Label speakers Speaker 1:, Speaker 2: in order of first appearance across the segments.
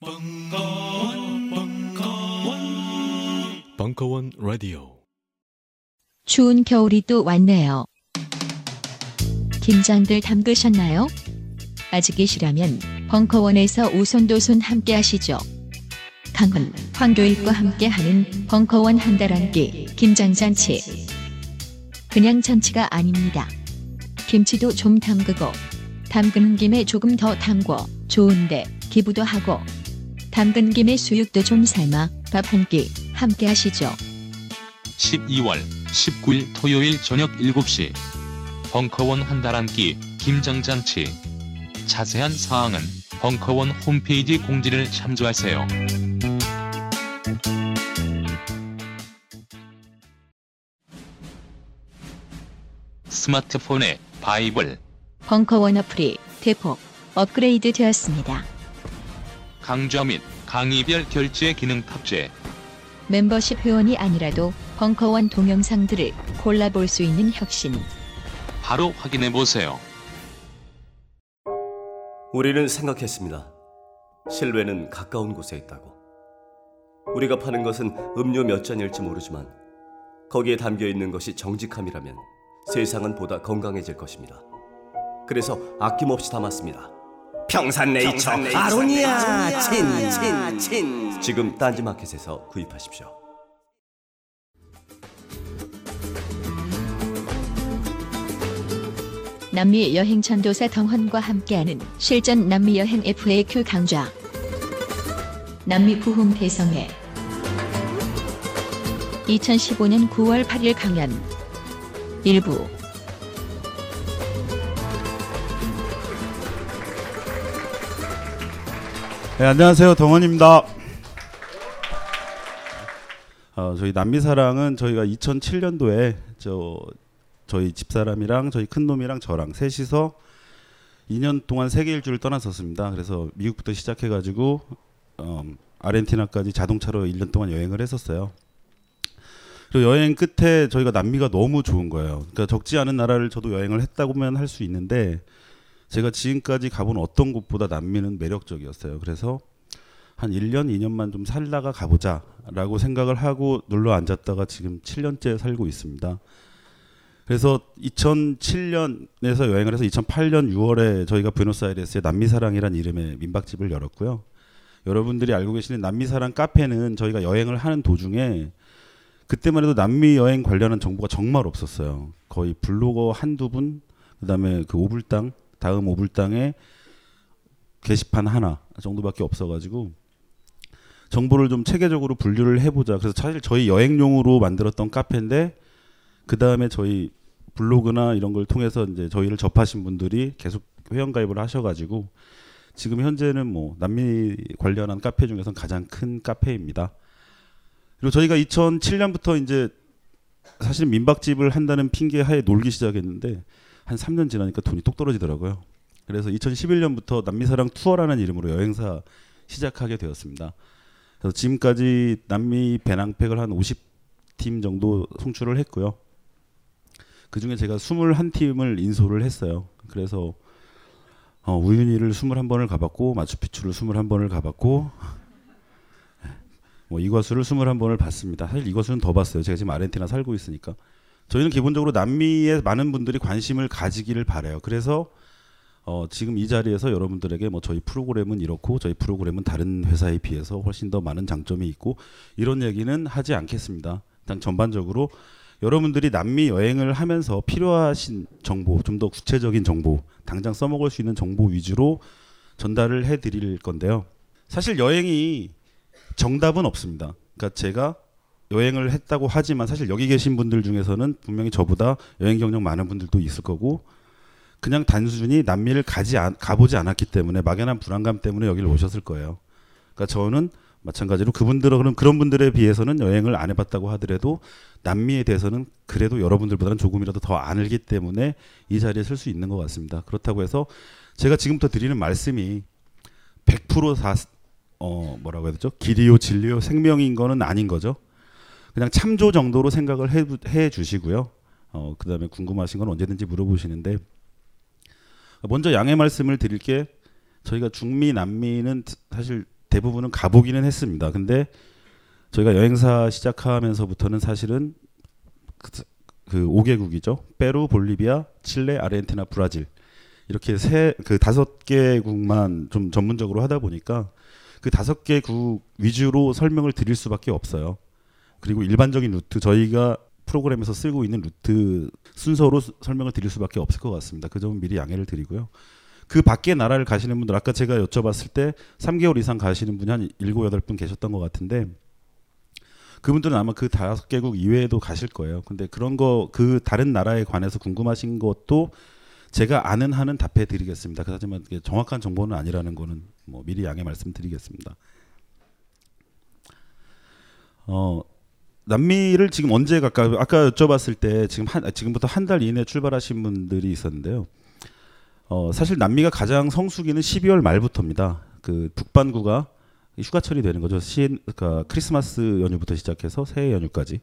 Speaker 1: 벙커원, 벙커원, 벙커원 라디오.
Speaker 2: 추운 겨울이 또 왔네요. 김장들 담그셨나요? 아직이시라면 벙커원에서 오손도손 함께 하시죠. 강훈, 황교익과 함께 하는 벙커원 한 달 한끼 김장잔치. 그냥 잔치가 아닙니다. 김치도 좀 담그고 담그는 김에 조금 더 담궈 좋은데 기부도 하고 담근 김에 수육도 좀 삶아 밥 한 끼 함께 하시죠.
Speaker 3: 12월 19일 토요일 저녁 7시 벙커원 한달 한끼 김장잔치 자세한 사항은 벙커원 홈페이지 공지를 참조하세요. 스마트폰에 바이블,
Speaker 2: 벙커원 어플이 대폭 업그레이드 되었습니다.
Speaker 3: 강좌 및 강의별 결제 기능 탑재
Speaker 2: 멤버십 회원이 아니라도 벙커원 동영상들을 골라볼 수 있는 혁신.
Speaker 3: 바로 확인해 보세요.
Speaker 4: 우리는 생각했습니다. 실외는 가까운 곳에 있다고. 우리가 파는 것은 음료 몇 잔일지 모르지만 거기에 담겨 있는 것이 정직함이라면 세상은 보다 건강해질 것입니다. 그래서 아낌없이 담았습니다. 평산네이처, 아로니아 친친친 지금 딴지마켓에서 구입하십시오.
Speaker 2: 남미 여행 전도사 덩헌과 함께하는 실전 남미 여행 FAQ 강좌. 남미 부흥 대성회. 2015년 9월 8일 강연. 일부.
Speaker 5: 네, 안녕하세요. 동원입니다. 어, 저희 남미사랑은 저희가 2007년도에 저 저희 집사람이랑 저희 큰 놈이랑 저랑 셋이서 2년 동안 세계 일주를 떠났었습니다. 그래서 미국부터 시작해가지고 어, 아르헨티나까지 자동차로 1년 동안 여행을 했었어요. 그리고 여행 끝에 저희가 남미가 너무 좋은 거예요. 그러니까 적지 않은 나라를 저도 여행을 했다고만 할 수 있는데 제가 지금까지 가본 어떤 곳보다 남미는 매력적이었어요. 그래서 한 1년, 2년만 좀 살다가 가보자라고 생각을 하고 눌러 앉았다가 지금 7년째 살고 있습니다. 그래서 2007년에서 여행을 해서 2008년 6월에 저희가 부에노스아이레스에 남미사랑이라는 이름의 민박집을 열었고요. 여러분들이 알고 계시는 남미사랑 카페는 저희가 여행을 하는 도중에 그때만 해도 남미 여행 관련한 정보가 정말 없었어요. 거의 블로거 한두 분, 그다음에 그 오불당 다음 오불당에 게시판 하나 정도밖에 없어가지고 정보를 좀 체계적으로 분류를 해보자. 그래서 사실 저희 여행용으로 만들었던 카페인데 그 다음에 저희 블로그나 이런 걸 통해서 이제 저희를 접하신 분들이 계속 회원 가입을 하셔가지고 지금 현재는 뭐 남미 관련한 카페 중에서 가장 큰 카페입니다. 그리고 저희가 2007년부터 이제 사실 민박집을 한다는 핑계 하에 놀기 시작했는데 한 3년 지나니까 돈이 똑 떨어지더라고요. 그래서 2011년부터 남미사랑 투어라는 이름으로 여행사 시작하게 되었습니다. 그래서 지금까지 남미 배낭팩을 한 50팀 정도 송출을 했고요. 그 중에 제가 21팀을 인솔을 했어요. 그래서 어, 우유니를 21번을 가봤고 마추픽추를 21번을 가봤고 뭐 이과수를 21번을 봤습니다. 사실 이과수는 더 봤어요. 제가 지금 아르헨티나 살고 있으니까. 저희는 기본적으로 남미에 많은 분들이 관심을 가지기를 바래요. 그래서 어, 지금 이 자리에서 여러분들에게 뭐 저희 프로그램은 이렇고 저희 프로그램은 다른 회사에 비해서 훨씬 더 많은 장점이 있고 이런 얘기는 하지 않겠습니다. 일단 전반적으로 여러분들이 남미 여행을 하면서 필요하신 정보, 좀 더 구체적인 정보, 당장 써먹을 수 있는 정보 위주로 전달을 해드릴 건데요. 사실 여행이 정답은 없습니다. 그러니까 제가 여행을 했다고 하지만 사실 여기 계신 분들 중에서는 분명히 저보다 여행 경력 많은 분들도 있을 거고 그냥 단순히 남미를 가지 않, 가보지 않았기 때문에 막연한 불안감 때문에 여기를 오셨을 거예요. 그러니까 저는 마찬가지로 그분들은 그런 그런 분들에 비해서는 여행을 안 해봤다고 하더라도 남미에 대해서는 그래도 여러분들보다는 조금이라도 더 알기 때문에 이 자리에 설 수 있는 것 같습니다. 그렇다고 해서 제가 지금부터 드리는 말씀이 100%다 어, 뭐라고 해야 되죠? 길이요, 진리요, 생명인 거는 아닌 거죠. 그냥 참조 정도로 생각을 해, 해 주시고요. 어, 그 다음에 궁금하신 건 언제든지 물어보시는데, 먼저 양해 말씀을 드릴 게, 저희가 중미, 남미는 사실 대부분은 가보기는 했습니다. 근데 저희가 여행사 시작하면서부터는 사실은 그, 그 5개국이죠. 페루, 볼리비아, 칠레, 아르헨티나, 브라질 이렇게 세 그 다섯 개국만 좀 전문적으로 하다 보니까 그 다섯 개국 위주로 설명을 드릴 수밖에 없어요. 그리고 일반적인 루트 저희가 프로그램에서 쓰고 있는 루트 순서로 수- 설명을 드릴 수밖에 없을 것 같습니다. 그 점은 미리 양해를 드리고요. 그 밖에 나라를 가시는 분들 아까 제가 여쭤봤을 때 3개월 이상 가시는 분이 한 7, 8분 계셨던 것 같은데 그분들은 아마 그 다섯 개국 이외에도 가실 거예요. 근데 그런 거 그 다른 나라에 관해서 궁금하신 것도 제가 아는 한은 답해 드리겠습니다. 하지만 그게 정확한 정보는 아니라는 거는 뭐 미리 양해 말씀드리겠습니다. 어 남미를 지금 언제 갈까? 아까 여쭤봤을 때 지금 한 지금부터 한 달 이내 출발하신 분들이 있었는데요. 어 사실 남미가 가장 성수기는 12월 말부터입니다. 그 북반구가 휴가철이 되는 거죠. 시, 그러니까 크리스마스 연휴부터 시작해서 새해 연휴까지.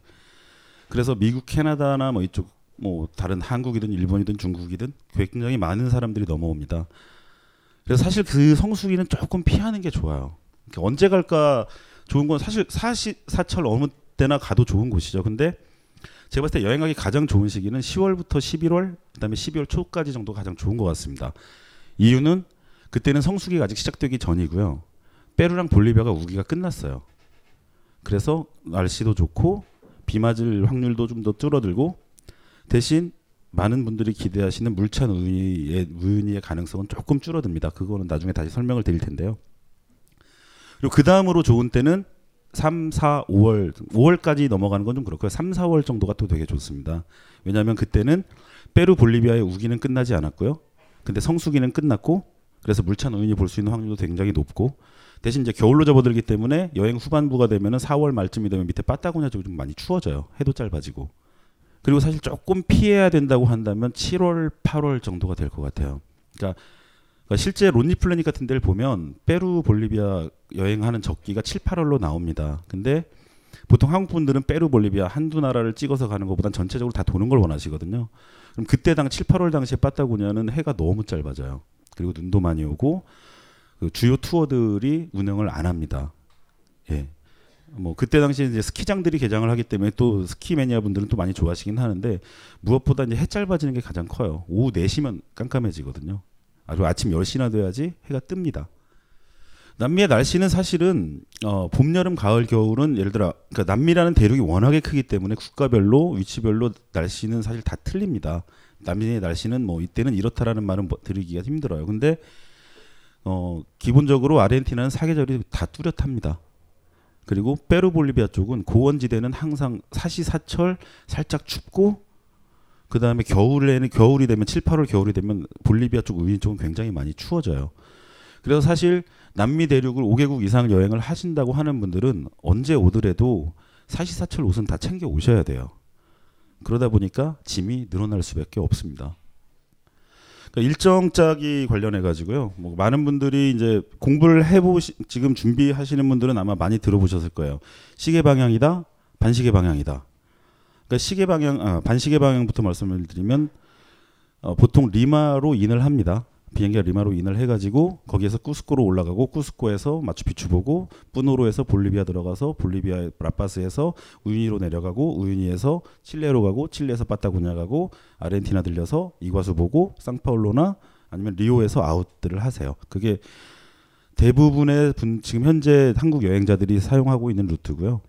Speaker 5: 그래서 미국, 캐나다나 뭐 이쪽 뭐 다른 한국이든 일본이든 중국이든 굉장히 많은 사람들이 넘어옵니다. 그래서 사실 그 성수기는 조금 피하는 게 좋아요. 그러니까 언제 갈까 좋은 건 사실 사시 사철 어느 때나 가도 좋은 곳이죠. 근데 제가 봤을 때 여행하기 가장 좋은 시기는 10월부터 11월, 그다음에 12월 초까지 정도가 가장 좋은 것 같습니다. 이유는 그때는 성수기가 아직 시작되기 전이고요. 페루랑 볼리비아가 우기가 끝났어요. 그래서 날씨도 좋고 비 맞을 확률도 좀 더 줄어들고 대신 많은 분들이 기대하시는 물찬 우윤희의, 우윤희의 가능성은 조금 줄어듭니다. 그거는 나중에 다시 설명을 드릴 텐데요. 그리고 그 다음으로 좋은 때는 3, 4, 5월, 5월까지 넘어가는 건 좀 그렇고요. 3, 4월 정도가 또 되게 좋습니다. 왜냐하면 그때는 페루, 볼리비아의 우기는 끝나지 않았고요. 근데 성수기는 끝났고 그래서 물 찬 우유니 볼 수 있는 확률도 굉장히 높고 대신 이제 겨울로 접어들기 때문에 여행 후반부가 되면은 4월 말쯤이 되면 밑에 빠따고니아 쪽이 좀 많이 추워져요. 해도 짧아지고. 그리고 사실 조금 피해야 된다고 한다면 7월, 8월 정도가 될 것 같아요. 그러니까, 그러니까 실제 Lonely Planet 같은 데를 보면 페루, 볼리비아 여행하는 적기가 7, 8월로 나옵니다. 근데 보통 한국 분들은 페루, 볼리비아 한두 나라를 찍어서 가는 것보단 전체적으로 다 도는 걸 원하시거든요. 그럼 그때 당 7, 8월 당시에 빠따구냐는 해가 너무 짧아져요. 그리고 눈도 많이 오고 그 주요 투어들이 운영을 안 합니다. 예. 뭐 그때 당시에 이제 스키장들이 개장을 하기 때문에 또 스키 매니아 분들은 또 많이 좋아하시긴 하는데 무엇보다 이제 해 짧아지는 게 가장 커요. 오후 4시면 깜깜해지거든요. 아주 아침 10시나 돼야지 해가 뜹니다. 남미의 날씨는 사실은 어, 봄, 여름, 가을, 겨울은 예를 들어 그러니까 남미라는 대륙이 워낙에 크기 때문에 국가별로 위치별로 날씨는 사실 다 틀립니다. 남미의 날씨는 뭐 이때는 이렇다라는 말은 뭐 드리기가 힘들어요. 근데 어, 기본적으로 아르헨티나는 사계절이 다 뚜렷합니다. 그리고 페루 볼리비아 쪽은 고원지대는 항상 사시사철 살짝 춥고 그 다음에 겨울에는 겨울이 되면 7, 8월 겨울이 되면 볼리비아 쪽 우인 쪽은 굉장히 많이 추워져요. 그래서 사실 남미 대륙을 5개국 이상 여행을 하신다고 하는 분들은 언제 오더라도 사시사철 옷은 다 챙겨 오셔야 돼요. 그러다 보니까 짐이 늘어날 수밖에 없습니다. 그러니까 일정 짜기 관련해 가지고요. 뭐 많은 분들이 이제 공부를 해보시 지금 준비하시는 분들은 아마 많이 들어보셨을 거예요. 시계 방향이다, 반시계 방향이다. 그러니까 시계 방향, 아, 반시계 방향부터 말씀을 드리면 어, 보통 리마로 in을 합니다. 비행기가 리마로 in을 해가지고 거기에서 쿠스코로 올라가고 쿠스코에서 마추픽추 보고 뿌노에서 볼리비아 들어가서 볼리비아 라파스에서 우유니로 내려가고 우유니에서 칠레로 가고 칠레에서 빠따고니아 가고 아르헨티나 들려서 이과수 보고 상파울로나 아니면 리오에서 out들을 하세요. 그게 대부분의 분, 지금 현재 한국 여행자들이 사용하고 있는 루트고요.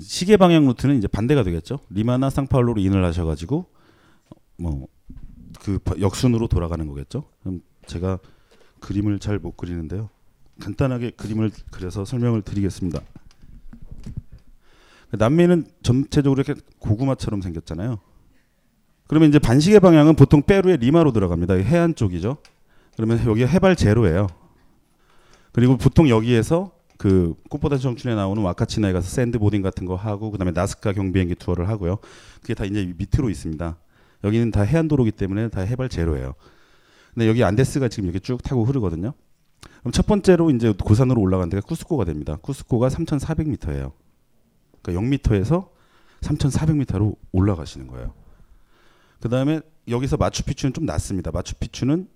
Speaker 5: 시계 방향 루트는 이제 반대가 되겠죠. 리마나 상파울로로 in을 하셔가지고 뭐 그 역순으로 돌아가는 거겠죠. 그럼 제가 그림을 잘 못 그리는데요. 간단하게 그림을 그려서 설명을 드리겠습니다. 남미는 전체적으로 이렇게 고구마처럼 생겼잖아요. 그러면 이제 반시계 방향은 보통 페루의 리마로 들어갑니다. 해안 쪽이죠. 그러면 여기 해발 제로예요. 그리고 보통 여기에서 그 꽃보다 청춘에 나오는 와카치나에 가서 샌드보딩 같은 거 하고 그다음에 나스카 경비행기 투어를 하고요. 그게 다 이제 밑으로 있습니다. 여기는 다 해안도로기 때문에 다 해발 제로예요. 근데 여기 안데스가 지금 이렇게 쭉 타고 흐르거든요. 그럼 첫 번째로 이제 고산으로 올라간 데가 쿠스코가 됩니다. 쿠스코가 3,400m예요. 그러니까 0m에서 3,400m로 올라가시는 거예요. 그 다음에 여기서 마추픽추는 좀 낮습니다. 마추픽추는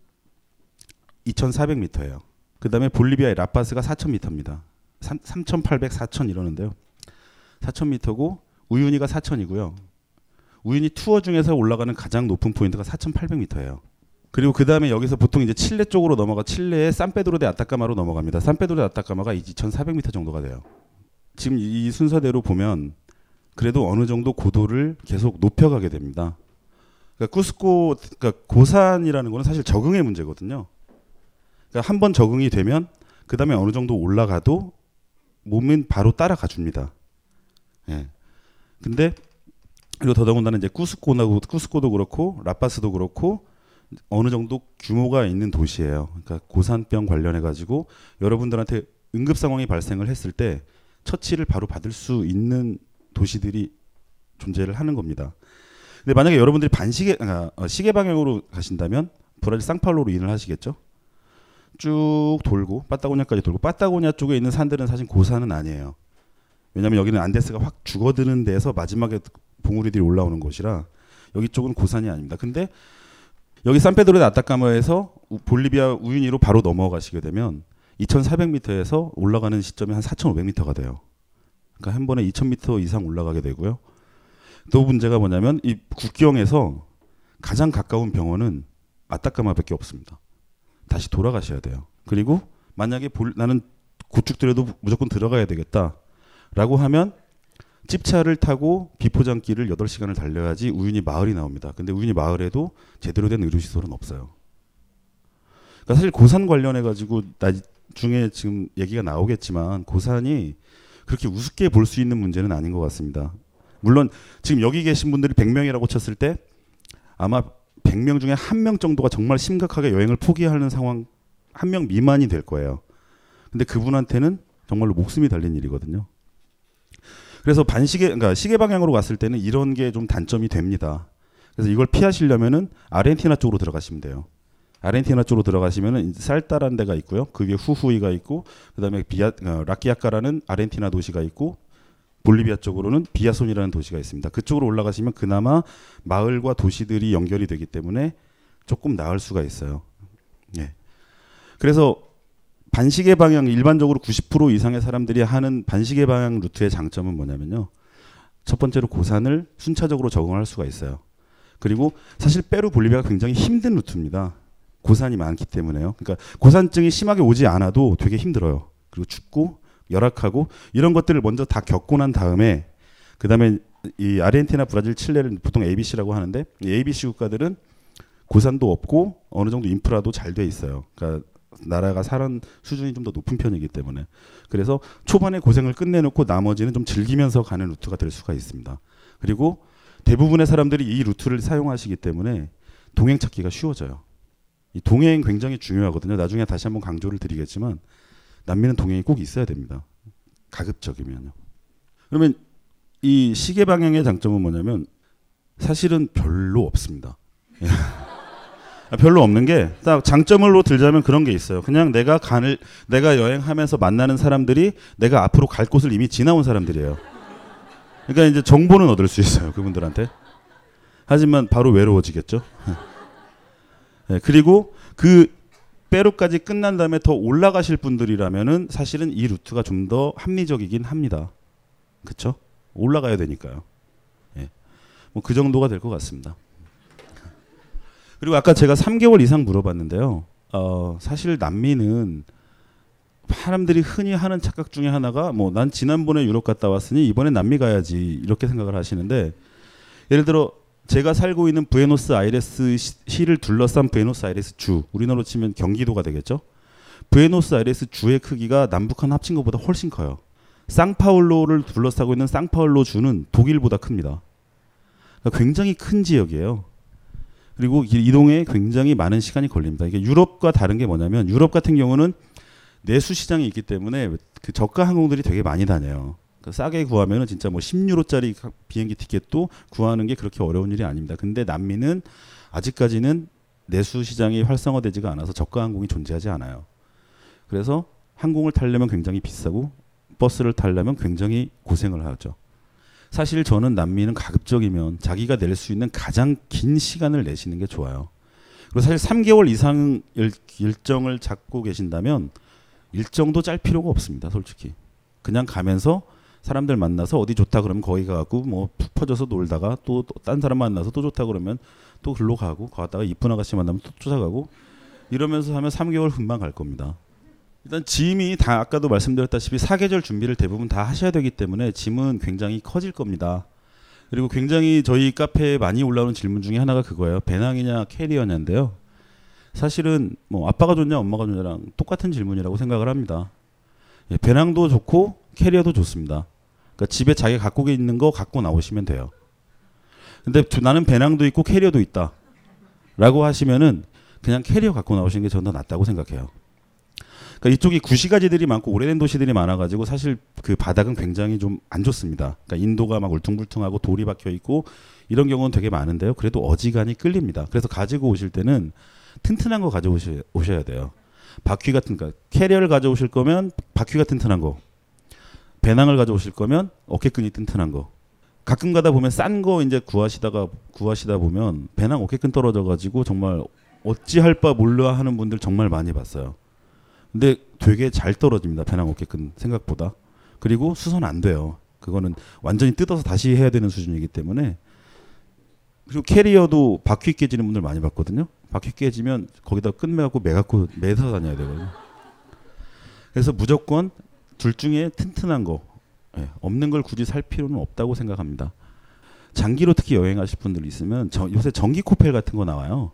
Speaker 5: 2,400m예요. 그다음에 볼리비아의 라파스가 4,000m입니다. 3,800, 4,000 이러는데요. 4,000m고 우유니가 4,000이고요. 우유니 투어 중에서 올라가는 가장 높은 포인트가 4,800m예요. 그리고 그 다음에 여기서 보통 이제 칠레 쪽으로 넘어가 칠레의 산페드로 데 아타카마로 넘어갑니다. 산페드로 데 아타카마가 2,400m 정도가 돼요. 지금 이 순서대로 보면 그래도 어느 정도 고도를 계속 높여가게 됩니다. 그러니까 쿠스코, 그러니까 고산이라는 거는 사실 적응의 문제거든요. 그러니까 한 번 적응이 되면 그 다음에 어느 정도 올라가도 몸은 바로 따라가 줍니다. 예. 근데 그리고 더더군다나 이제 쿠스코나고 쿠스코도 그렇고 라파스도 그렇고 어느 정도 규모가 있는 도시예요. 그러니까 고산병 관련해 가지고 여러분들한테 응급 상황이 발생을 했을 때 처치를 바로 받을 수 있는 도시들이 존재를 하는 겁니다. 근데 만약에 여러분들이 반시계 아, 어, 시계 방향으로 가신다면 브라질 상파울로로 인을 하시겠죠. 쭉 돌고 빠따고냐까지 돌고 빠따고냐 쪽에 있는 산들은 사실 고산은 아니에요. 왜냐하면 여기는 안데스가 확 죽어드는 데서 마지막에 봉우리들이 올라오는 곳이라 여기 쪽은 고산이 아닙니다. 근데 여기 산페드로 아타카마에서 볼리비아 우유니로 바로 넘어가시게 되면 2,400m에서 올라가는 시점이 한 4,500m가 돼요. 그러니까 한 번에 2,000m 이상 올라가게 되고요. 또 문제가 뭐냐면 이 국경에서 가장 가까운 병원은 아타카마밖에 없습니다. 다시 돌아가셔야 돼요. 그리고 만약에 볼, 나는 구축들에도 무조건 들어가야 되겠다라고 하면 찝차를 타고 비포장길을 8시간을 달려야지 우윤희 마을이 나옵니다. 근데 우윤희 마을에도 제대로 된 의료시설은 없어요. 그러니까 사실 고산 관련해 가지고 나중에 지금 얘기가 나오겠지만 고산이 그렇게 우습게 볼 수 있는 문제는 아닌 것 같습니다. 물론 지금 여기 계신 분들이 100명이라고 쳤을 때 아마 100명 중에 한 명 정도가 정말 심각하게 여행을 포기하는 상황 한 명 미만이 될 거예요. 근데 그분한테는 정말로 목숨이 달린 일이거든요. 그래서 반시계 그러니까 시계 방향으로 갔을 때는 이런 게 좀 단점이 됩니다. 그래서 이걸 피하시려면은 아르헨티나 쪽으로 들어가시면 돼요. 아르헨티나 쪽으로 들어가시면은 살따란 데가 있고요. 그 위에 후후이가 있고 그다음에 비아 어, 라키아카라는 아르헨티나 도시가 있고 볼리비아 쪽으로는 비아손이라는 도시가 있습니다. 그쪽으로 올라가시면 그나마 마을과 도시들이 연결이 되기 때문에 조금 나을 수가 있어요. 예. 그래서 반시계 방향 일반적으로 90% 이상의 사람들이 하는 반시계 방향 루트의 장점은 뭐냐면요. 첫 번째로 고산을 순차적으로 적응할 수가 있어요. 그리고 사실 페루 볼리비아가 굉장히 힘든 루트입니다. 고산이 많기 때문에요. 그러니까 고산증이 심하게 오지 않아도 되게 힘들어요. 그리고 춥고 열악하고 이런 것들을 먼저 다 겪고 난 다음에 그다음에 이 아르헨티나, 브라질, 칠레를 보통 ABC라고 하는데 이 ABC 국가들은 고산도 없고 어느 정도 인프라도 잘 돼 있어요. 그러니까 나라가 사는 수준이 좀 더 높은 편이기 때문에 그래서 초반에 고생을 끝내놓고 나머지는 좀 즐기면서 가는 루트가 될 수가 있습니다. 그리고 대부분의 사람들이 이 루트를 사용하시기 때문에 동행 찾기가 쉬워져요. 이 동행 굉장히 중요하거든요. 나중에 다시 한번 강조를 드리겠지만 남미는 동행이 꼭 있어야 됩니다. 가급적이면요. 그러면 이 시계 방향의 장점은 뭐냐면 사실은 별로 없습니다. 아, 별로 없는 게 딱 장점으로 들자면 그런 게 있어요. 그냥 내가 간을 내가 여행하면서 만나는 사람들이 내가 앞으로 갈 곳을 이미 지나온 사람들이에요. 그러니까 이제 정보는 얻을 수 있어요 그분들한테. 하지만 바로 외로워지겠죠. 네, 그리고 그 페루까지 끝난 다음에 더 올라가실 분들이라면은 사실은 이 루트가 좀 더 합리적이긴 합니다. 그렇죠? 올라가야 되니까요. 예. 뭐 그 정도가 될 것 같습니다. 그리고 아까 제가 3개월 이상 물어봤는데요. 어, 사실 남미는 사람들이 흔히 하는 착각 중에 하나가 뭐 난 지난번에 유럽 갔다 왔으니 이번에 남미 가야지 이렇게 생각을 하시는데 예를 들어 제가 살고 있는 부에노스 아이레스 시를 둘러싼 부에노스 아이레스 주 우리나라로 치면 경기도가 되겠죠. 부에노스 아이레스 주의 크기가 남북한 합친 것보다 훨씬 커요. 쌍파울로를 둘러싸고 있는 쌍파울로 주는 독일보다 큽니다. 그러니까 굉장히 큰 지역이에요. 그리고 이동에 굉장히 많은 시간이 걸립니다. 이게 유럽과 다른 게 뭐냐면 유럽 같은 경우는 내수 시장이 있기 때문에 그 저가 항공들이 되게 많이 다녀요. 그 싸게 구하면은 진짜 뭐 10유로짜리 비행기 티켓도 구하는 게 그렇게 어려운 일이 아닙니다. 근데 남미는 아직까지는 내수 시장이 활성화되지가 않아서 저가 항공이 존재하지 않아요. 그래서 항공을 타려면 굉장히 비싸고 버스를 타려면 굉장히 고생을 하죠. 사실 저는 남미는 가급적이면 자기가 낼 수 있는 가장 긴 시간을 내시는 게 좋아요. 그리고 사실 3개월 이상 일, 일정을 잡고 계신다면 일정도 짤 필요가 없습니다. 솔직히 그냥 가면서 사람들 만나서 어디 좋다 그러면 거기 가고 뭐 푹 퍼져서 놀다가 또 딴 사람 만나서 또 좋다 그러면 또 글로 가고 가다가 이쁜 아가씨 만나면 또 쫓아가고 이러면서 하면 3개월 금방 갈 겁니다. 일단 짐이 다 아까도 말씀드렸다시피 사계절 준비를 대부분 다 하셔야 되기 때문에 짐은 굉장히 커질 겁니다. 그리고 굉장히 저희 카페에 많이 올라오는 질문 중에 하나가 그거예요. 배낭이냐 캐리어냐인데요. 사실은 뭐 아빠가 좋냐 엄마가 좋냐랑 똑같은 질문이라고 생각을 합니다. 예, 배낭도 좋고 캐리어도 좋습니다. 그러니까 집에 자기 갖고 있는 거 갖고 나오시면 돼요. 근데 저- 나는 배낭도 있고 캐리어도 있다. 라고 하시면은 그냥 캐리어 갖고 나오시는 게 저는 더 낫다고 생각해요. 그러니까 이쪽이 구시가지들이 많고 오래된 도시들이 많아가지고 사실 그 바닥은 굉장히 좀 안 좋습니다. 그러니까 인도가 막 울퉁불퉁하고 돌이 박혀 있고 이런 경우는 되게 많은데요. 그래도 어지간히 끌립니다. 그래서 가지고 오실 때는 튼튼한 거 가져오셔야 오셔야 돼요. 바퀴 같은 거 캐리어를 가져오실 거면 바퀴가 튼튼한 거, 배낭을 가져오실 거면 어깨끈이 튼튼한 거. 가끔 가다 보면 싼 거 이제 구하시다가 구하시다 보면 배낭 어깨끈 떨어져 가지고 정말 어찌할 바 몰라 하는 분들 정말 많이 봤어요. 근데 되게 잘 떨어집니다. 배낭 어깨끈 생각보다. 그리고 수선 안 돼요. 그거는 완전히 뜯어서 다시 해야 되는 수준이기 때문에 그리고 캐리어도 바퀴 깨지는 분들 많이 봤거든요. 바퀴 깨지면 거기다 끈 매갖고 매갖고 매서 다녀야 되거든요. 그래서 무조건 둘 중에 튼튼한 거 예, 없는 걸 굳이 살 필요는 없다고 생각합니다. 장기로 특히 여행하실 분들 있으면 저, 요새 전기 코펠 같은 거 나와요.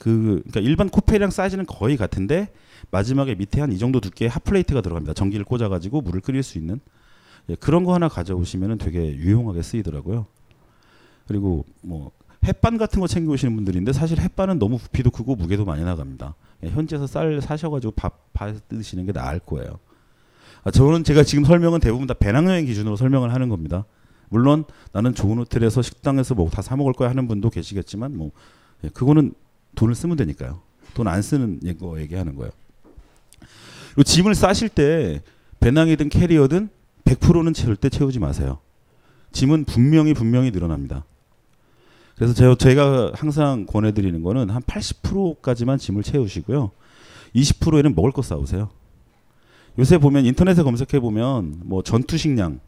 Speaker 5: 그 그러니까 일반 코펠이랑 사이즈는 거의 같은데 마지막에 밑에 한 이 정도 두께의 핫플레이트가 들어갑니다. 전기를 꽂아가지고 물을 끓일 수 있는 예, 그런 거 하나 가져오시면 되게 유용하게 쓰이더라고요. 그리고 뭐 햇반 같은 거 챙겨 오시는 분들인데 사실 햇반은 너무 부피도 크고 무게도 많이 나갑니다. 예, 현지에서 쌀 사셔가지고 밥 받으시는 게 나을 거예요. 아, 저는 제가 지금 설명은 대부분 다 배낭여행 기준으로 설명을 하는 겁니다. 물론 나는 좋은 호텔에서 식당에서 뭐 다 사 먹을 거야 하는 분도 계시겠지만 뭐 예, 그거는 돈을 쓰면 되니까요. 돈 안 쓰는 거 얘기하는 거예요. 그리고 짐을 싸실 때 배낭이든 캐리어든 100%는 절대 채우지 마세요. 짐은 분명히 분명히 늘어납니다. 그래서 제가, 제가 항상 권해드리는 거는 한 80%까지만 짐을 채우시고요. 20%에는 먹을 거 싸우세요. 요새 보면 인터넷에 검색해 보면 뭐 전투 식량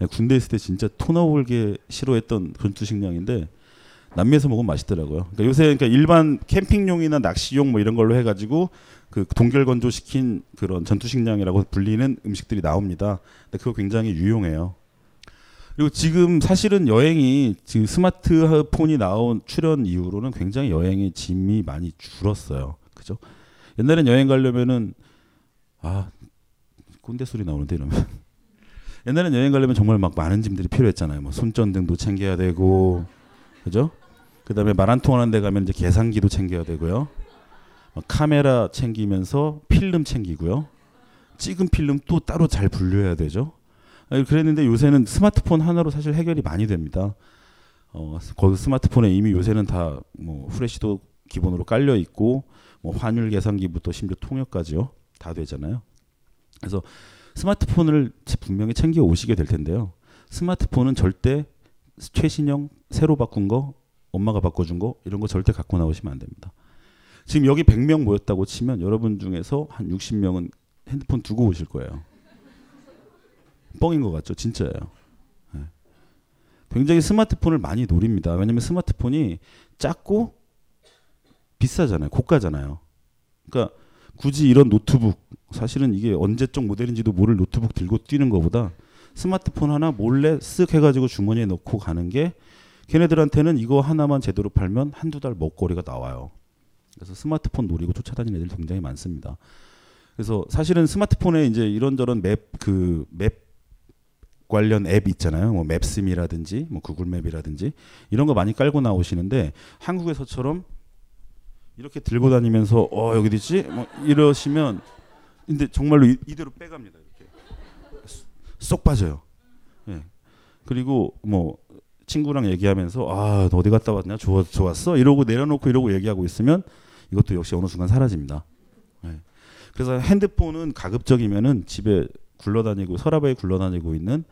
Speaker 5: 예, 군대 있을 때 진짜 토 나오게 싫어했던 전투 식량인데 남미에서 먹으면 맛있더라고요. 그러니까 요새 그러니까 일반 캠핑용이나 낚시용 뭐 이런 걸로 해가지고 그 동결 건조 시킨 그런 전투 식량이라고 불리는 음식들이 나옵니다. 근데 그거 굉장히 유용해요. 그리고 지금 사실은 여행이 지금 스마트폰이 나온 출현 이후로는 굉장히 여행의 짐이 많이 줄었어요. 그죠? 옛날엔 여행 가려면은 아 꼰대 소리 나오는데 이러면 옛날엔 여행 가려면 정말 막 많은 짐들이 필요했잖아요. 뭐 손전등도 챙겨야 되고 그죠? 그다음에 말한 통하는 데 가면 이제 계산기도 챙겨야 되고요. 어, 카메라 챙기면서 필름 챙기고요. 찍은 필름 또 따로 잘 분류해야 되죠. 아니, 그랬는데 요새는 스마트폰 하나로 사실 해결이 많이 됩니다. 어, 스마트폰에 이미 요새는 다 뭐 후레쉬도 기본으로 깔려 있고 뭐 환율 계산기부터 심지어 통역까지요 다 되잖아요. 그래서 스마트폰을 분명히 챙겨 오시게 될 텐데요. 스마트폰은 절대 최신형 새로 바꾼 거 엄마가 바꿔준 거 이런 거 절대 갖고 나오시면 안 됩니다. 지금 여기 100명 모였다고 치면 여러분 중에서 한 60명은 핸드폰 두고 오실 거예요. 뻥인 것 같죠? 진짜예요. 네. 굉장히 스마트폰을 많이 노립니다. 왜냐하면 스마트폰이 작고 비싸잖아요. 고가잖아요. 그러니까 굳이 이런 노트북 사실은 이게 언제적 모델인지도 모를 노트북 들고 뛰는 것보다 스마트폰 하나 몰래 쓱 해가지고 주머니에 넣고 가는 게 걔네들한테는 이거 하나만 제대로 팔면 한두 달 먹거리가 나와요. 그래서 스마트폰 노리고 쫓아다니는 애들이 굉장히 많습니다. 그래서 사실은 스마트폰에 이제 이런저런 map 그 map 관련 앱 있잖아요. 뭐 Maps.me라든지 뭐 Google Map이라든지 이런 거 많이 깔고 나오시는데 한국에서처럼 이렇게 들고 다니면서 어 여기 있지? 뭐 이러시면 근데 정말로 이, 이대로 빼갑니다. 이렇게 쏙 빠져요. 예. 그리고 뭐 친구랑 얘기하면서 아, 너 어디 갔다 왔냐? 좋아, 좋았어? 이러고 내려놓고 이러고 얘기하고 있으면 이것도 역시 어느 순간 사라집니다. 예. 그래서 핸드폰은 가급적이면은 집에 굴러다니고 서랍에 굴러다니고 있는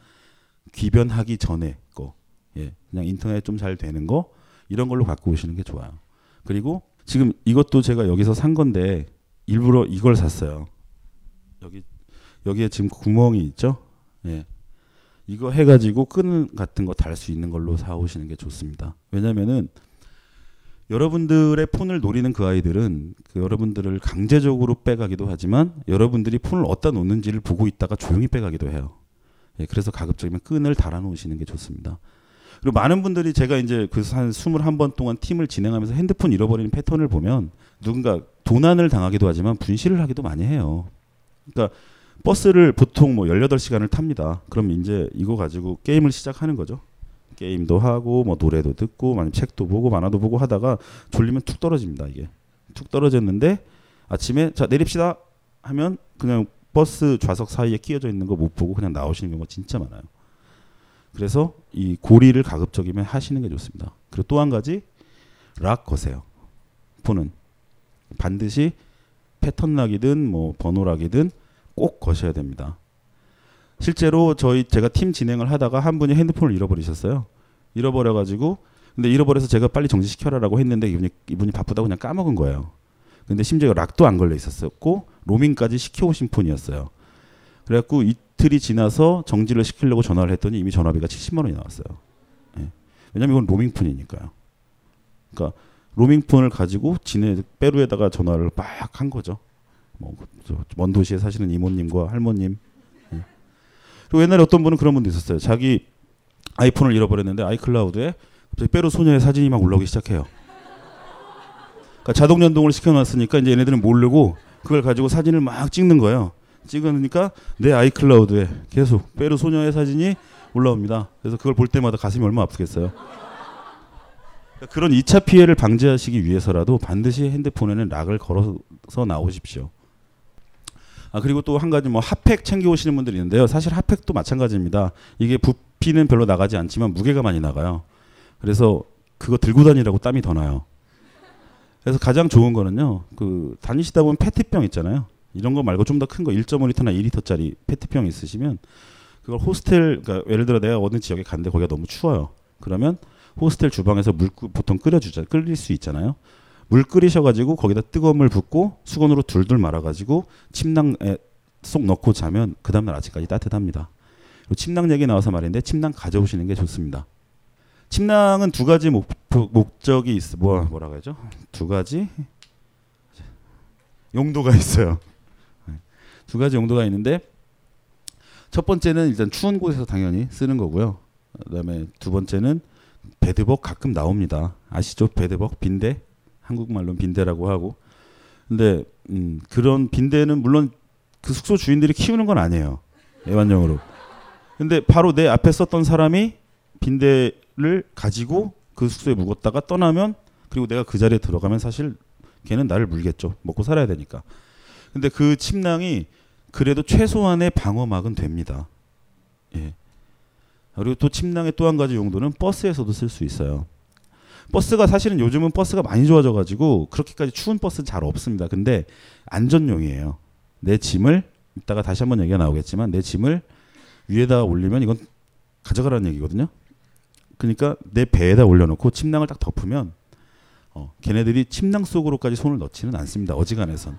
Speaker 5: 귀변하기 전에 거, 예, 그냥 인터넷 좀 잘 되는 거 이런 걸로 갖고 오시는 게 좋아요. 그리고 지금 이것도 제가 여기서 산 건데 일부러 이걸 샀어요. 여기 여기에 지금 구멍이 있죠. 예. 이거 해가지고 끈 같은 거 달 수 있는 걸로 사오시는 게 좋습니다. 왜냐면은 여러분들의 폰을 노리는 그 아이들은 그 여러분들을 강제적으로 빼가기도 하지만 여러분들이 폰을 어디다 놓는지를 보고 있다가 조용히 빼가기도 해요. 예, 그래서 가급적이면 끈을 달아 놓으시는 게 좋습니다. 그리고 많은 분들이 제가 이제 그한 21번 동안 팀을 진행하면서 핸드폰 잃어버리는 패턴을 보면 누군가 도난을 당하기도 하지만 분실을 하기도 많이 해요. 그러니까 버스를 보통 뭐 18시간을 탑니다. 그럼 이제 이거 가지고 게임을 시작하는 거죠. 게임도 하고 뭐 노래도 듣고 아니면 책도 보고 만화도 보고 하다가 졸리면 툭 떨어집니다. 이게 툭 떨어졌는데 아침에 자 내립시다 하면 그냥 버스 좌석 사이에 끼어져 있는 거 못 보고 그냥 나오시는 경우가 진짜 많아요. 그래서 이 고리를 가급적이면 하시는 게 좋습니다. 그리고 또 한 가지 락 거세요. 폰은 반드시 패턴 락이든 뭐 번호 락이든 꼭 거셔야 됩니다. 실제로 저희 제가 팀 진행을 하다가 한 분이 핸드폰을 잃어버리셨어요. 잃어버려 가지고 근데 잃어버려서 제가 빨리 정지시켜라라고 했는데 이분이 이분이 바쁘다고 그냥 까먹은 거예요. 근데 심지어 락도 안 걸려 있었었고 로밍까지 시켜오신 폰이었어요. 그래갖고 이 틀이 지나서 정지를 시키려고 전화를 했더니 이미 전화비가 70만 원이 나왔어요. 예. 왜냐면 이건 로밍폰이니까요. 그러니까 로밍폰을 가지고 진해 빼루에다가 전화를 막 한 거죠. 뭐먼 도시에 사시는 이모님과 할머님. 예. 그리고 옛날에 어떤 분은 그런 분도 있었어요. 자기 아이폰을 잃어버렸는데 아이클라우드에 갑자기 빼루 소녀의 사진이 막 올라오기 시작해요. 그러니까 자동 연동을 시켜놨으니까 이제 얘네들은 모르고 그걸 가지고 사진을 막 찍는 거예요. 찍으니까 내 아이클라우드에 계속 빼루 소녀의 사진이 올라옵니다. 그래서 그걸 볼 때마다 가슴이 얼마나 아프겠어요. 그러니까 그런 2차 피해를 방지하시기 위해서라도 반드시 핸드폰에는 락을 걸어서 나오십시오. 아 그리고 또 한 가지 뭐 핫팩 챙겨 오시는 분들이 있는데요. 사실 핫팩도 마찬가지입니다. 이게 부피는 별로 나가지 않지만 무게가 많이 나가요. 그래서 그거 들고 다니라고 땀이 더 나요. 그래서 가장 좋은 거는요. 그 다니시다 보면 페트병 있잖아요. 이런 거 말고 좀 더 큰 거 1.5리터나 2리터짜리 페트병 있으시면 그걸 호스텔 그러니까 예를 들어 내가 어느 지역에 갔는데 거기가 너무 추워요. 그러면 호스텔 주방에서 물 끄- 보통 끓여주자 끓일 수 있잖아요. 물 끓이셔가지고 거기다 뜨거운 물 붓고 수건으로 둘둘 말아가지고 침낭에 쏙 넣고 자면 그 다음날 아침까지 따뜻합니다. 침낭 얘기 나와서 말인데 침낭 가져오시는 게 좋습니다. 침낭은 두 가지 목, 목적이 있어 뭐 뭐라고 하죠? 두 가지 용도가 있어요. 네. 두 가지 용도가 있는데 첫 번째는 일단 추운 곳에서 당연히 쓰는 거고요. 그다음에 두 번째는 베드벅 가끔 나옵니다. 아시죠? 베드벅 빈대 한국말로 빈대라고 하고 근데 음, 그런 빈대는 물론 그 숙소 주인들이 키우는 건 아니에요. 애완용으로. 근데 바로 내 앞에 썼던 사람이 빈대를 가지고 그 숙소에 묵었다가 떠나면 그리고 내가 그 자리에 들어가면 사실 걔는 나를 물겠죠. 먹고 살아야 되니까. 근데 그 침낭이 그래도 최소한의 방어막은 됩니다. 예. 그리고 또 침낭의 또 한 가지 용도는 버스에서도 쓸 수 있어요. 버스가 사실은 요즘은 버스가 많이 좋아져 가지고 그렇게까지 추운 버스 잘 없습니다. 근데 안전용이에요. 내 짐을 이따가 다시 한번 얘기가 나오겠지만 내 짐을 위에다 올리면 이건 가져가라는 얘기거든요. 그러니까 내 배에다 올려놓고 침낭을 딱 덮으면 어, 걔네들이 침낭 속으로까지 손을 넣지는 않습니다. 어지간해선.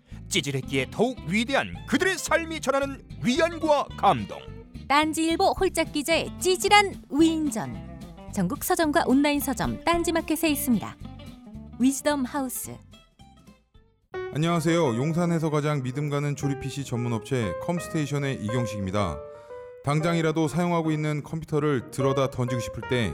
Speaker 6: 찌질했기에 더욱 위대한 그들의 삶이 전하는 위안과 감동.
Speaker 7: 딴지일보 홀짝 기자의 찌질한 위인전. 전국 서점과 온라인 서점 딴지마켓에 있습니다. 위즈덤 하우스.
Speaker 8: 안녕하세요. 용산에서 가장 믿음 가는 조립 PC 전문 업체 컴스테이션의 이경식입니다. 당장이라도 사용하고 있는 컴퓨터를 들어다 던지고 싶을 때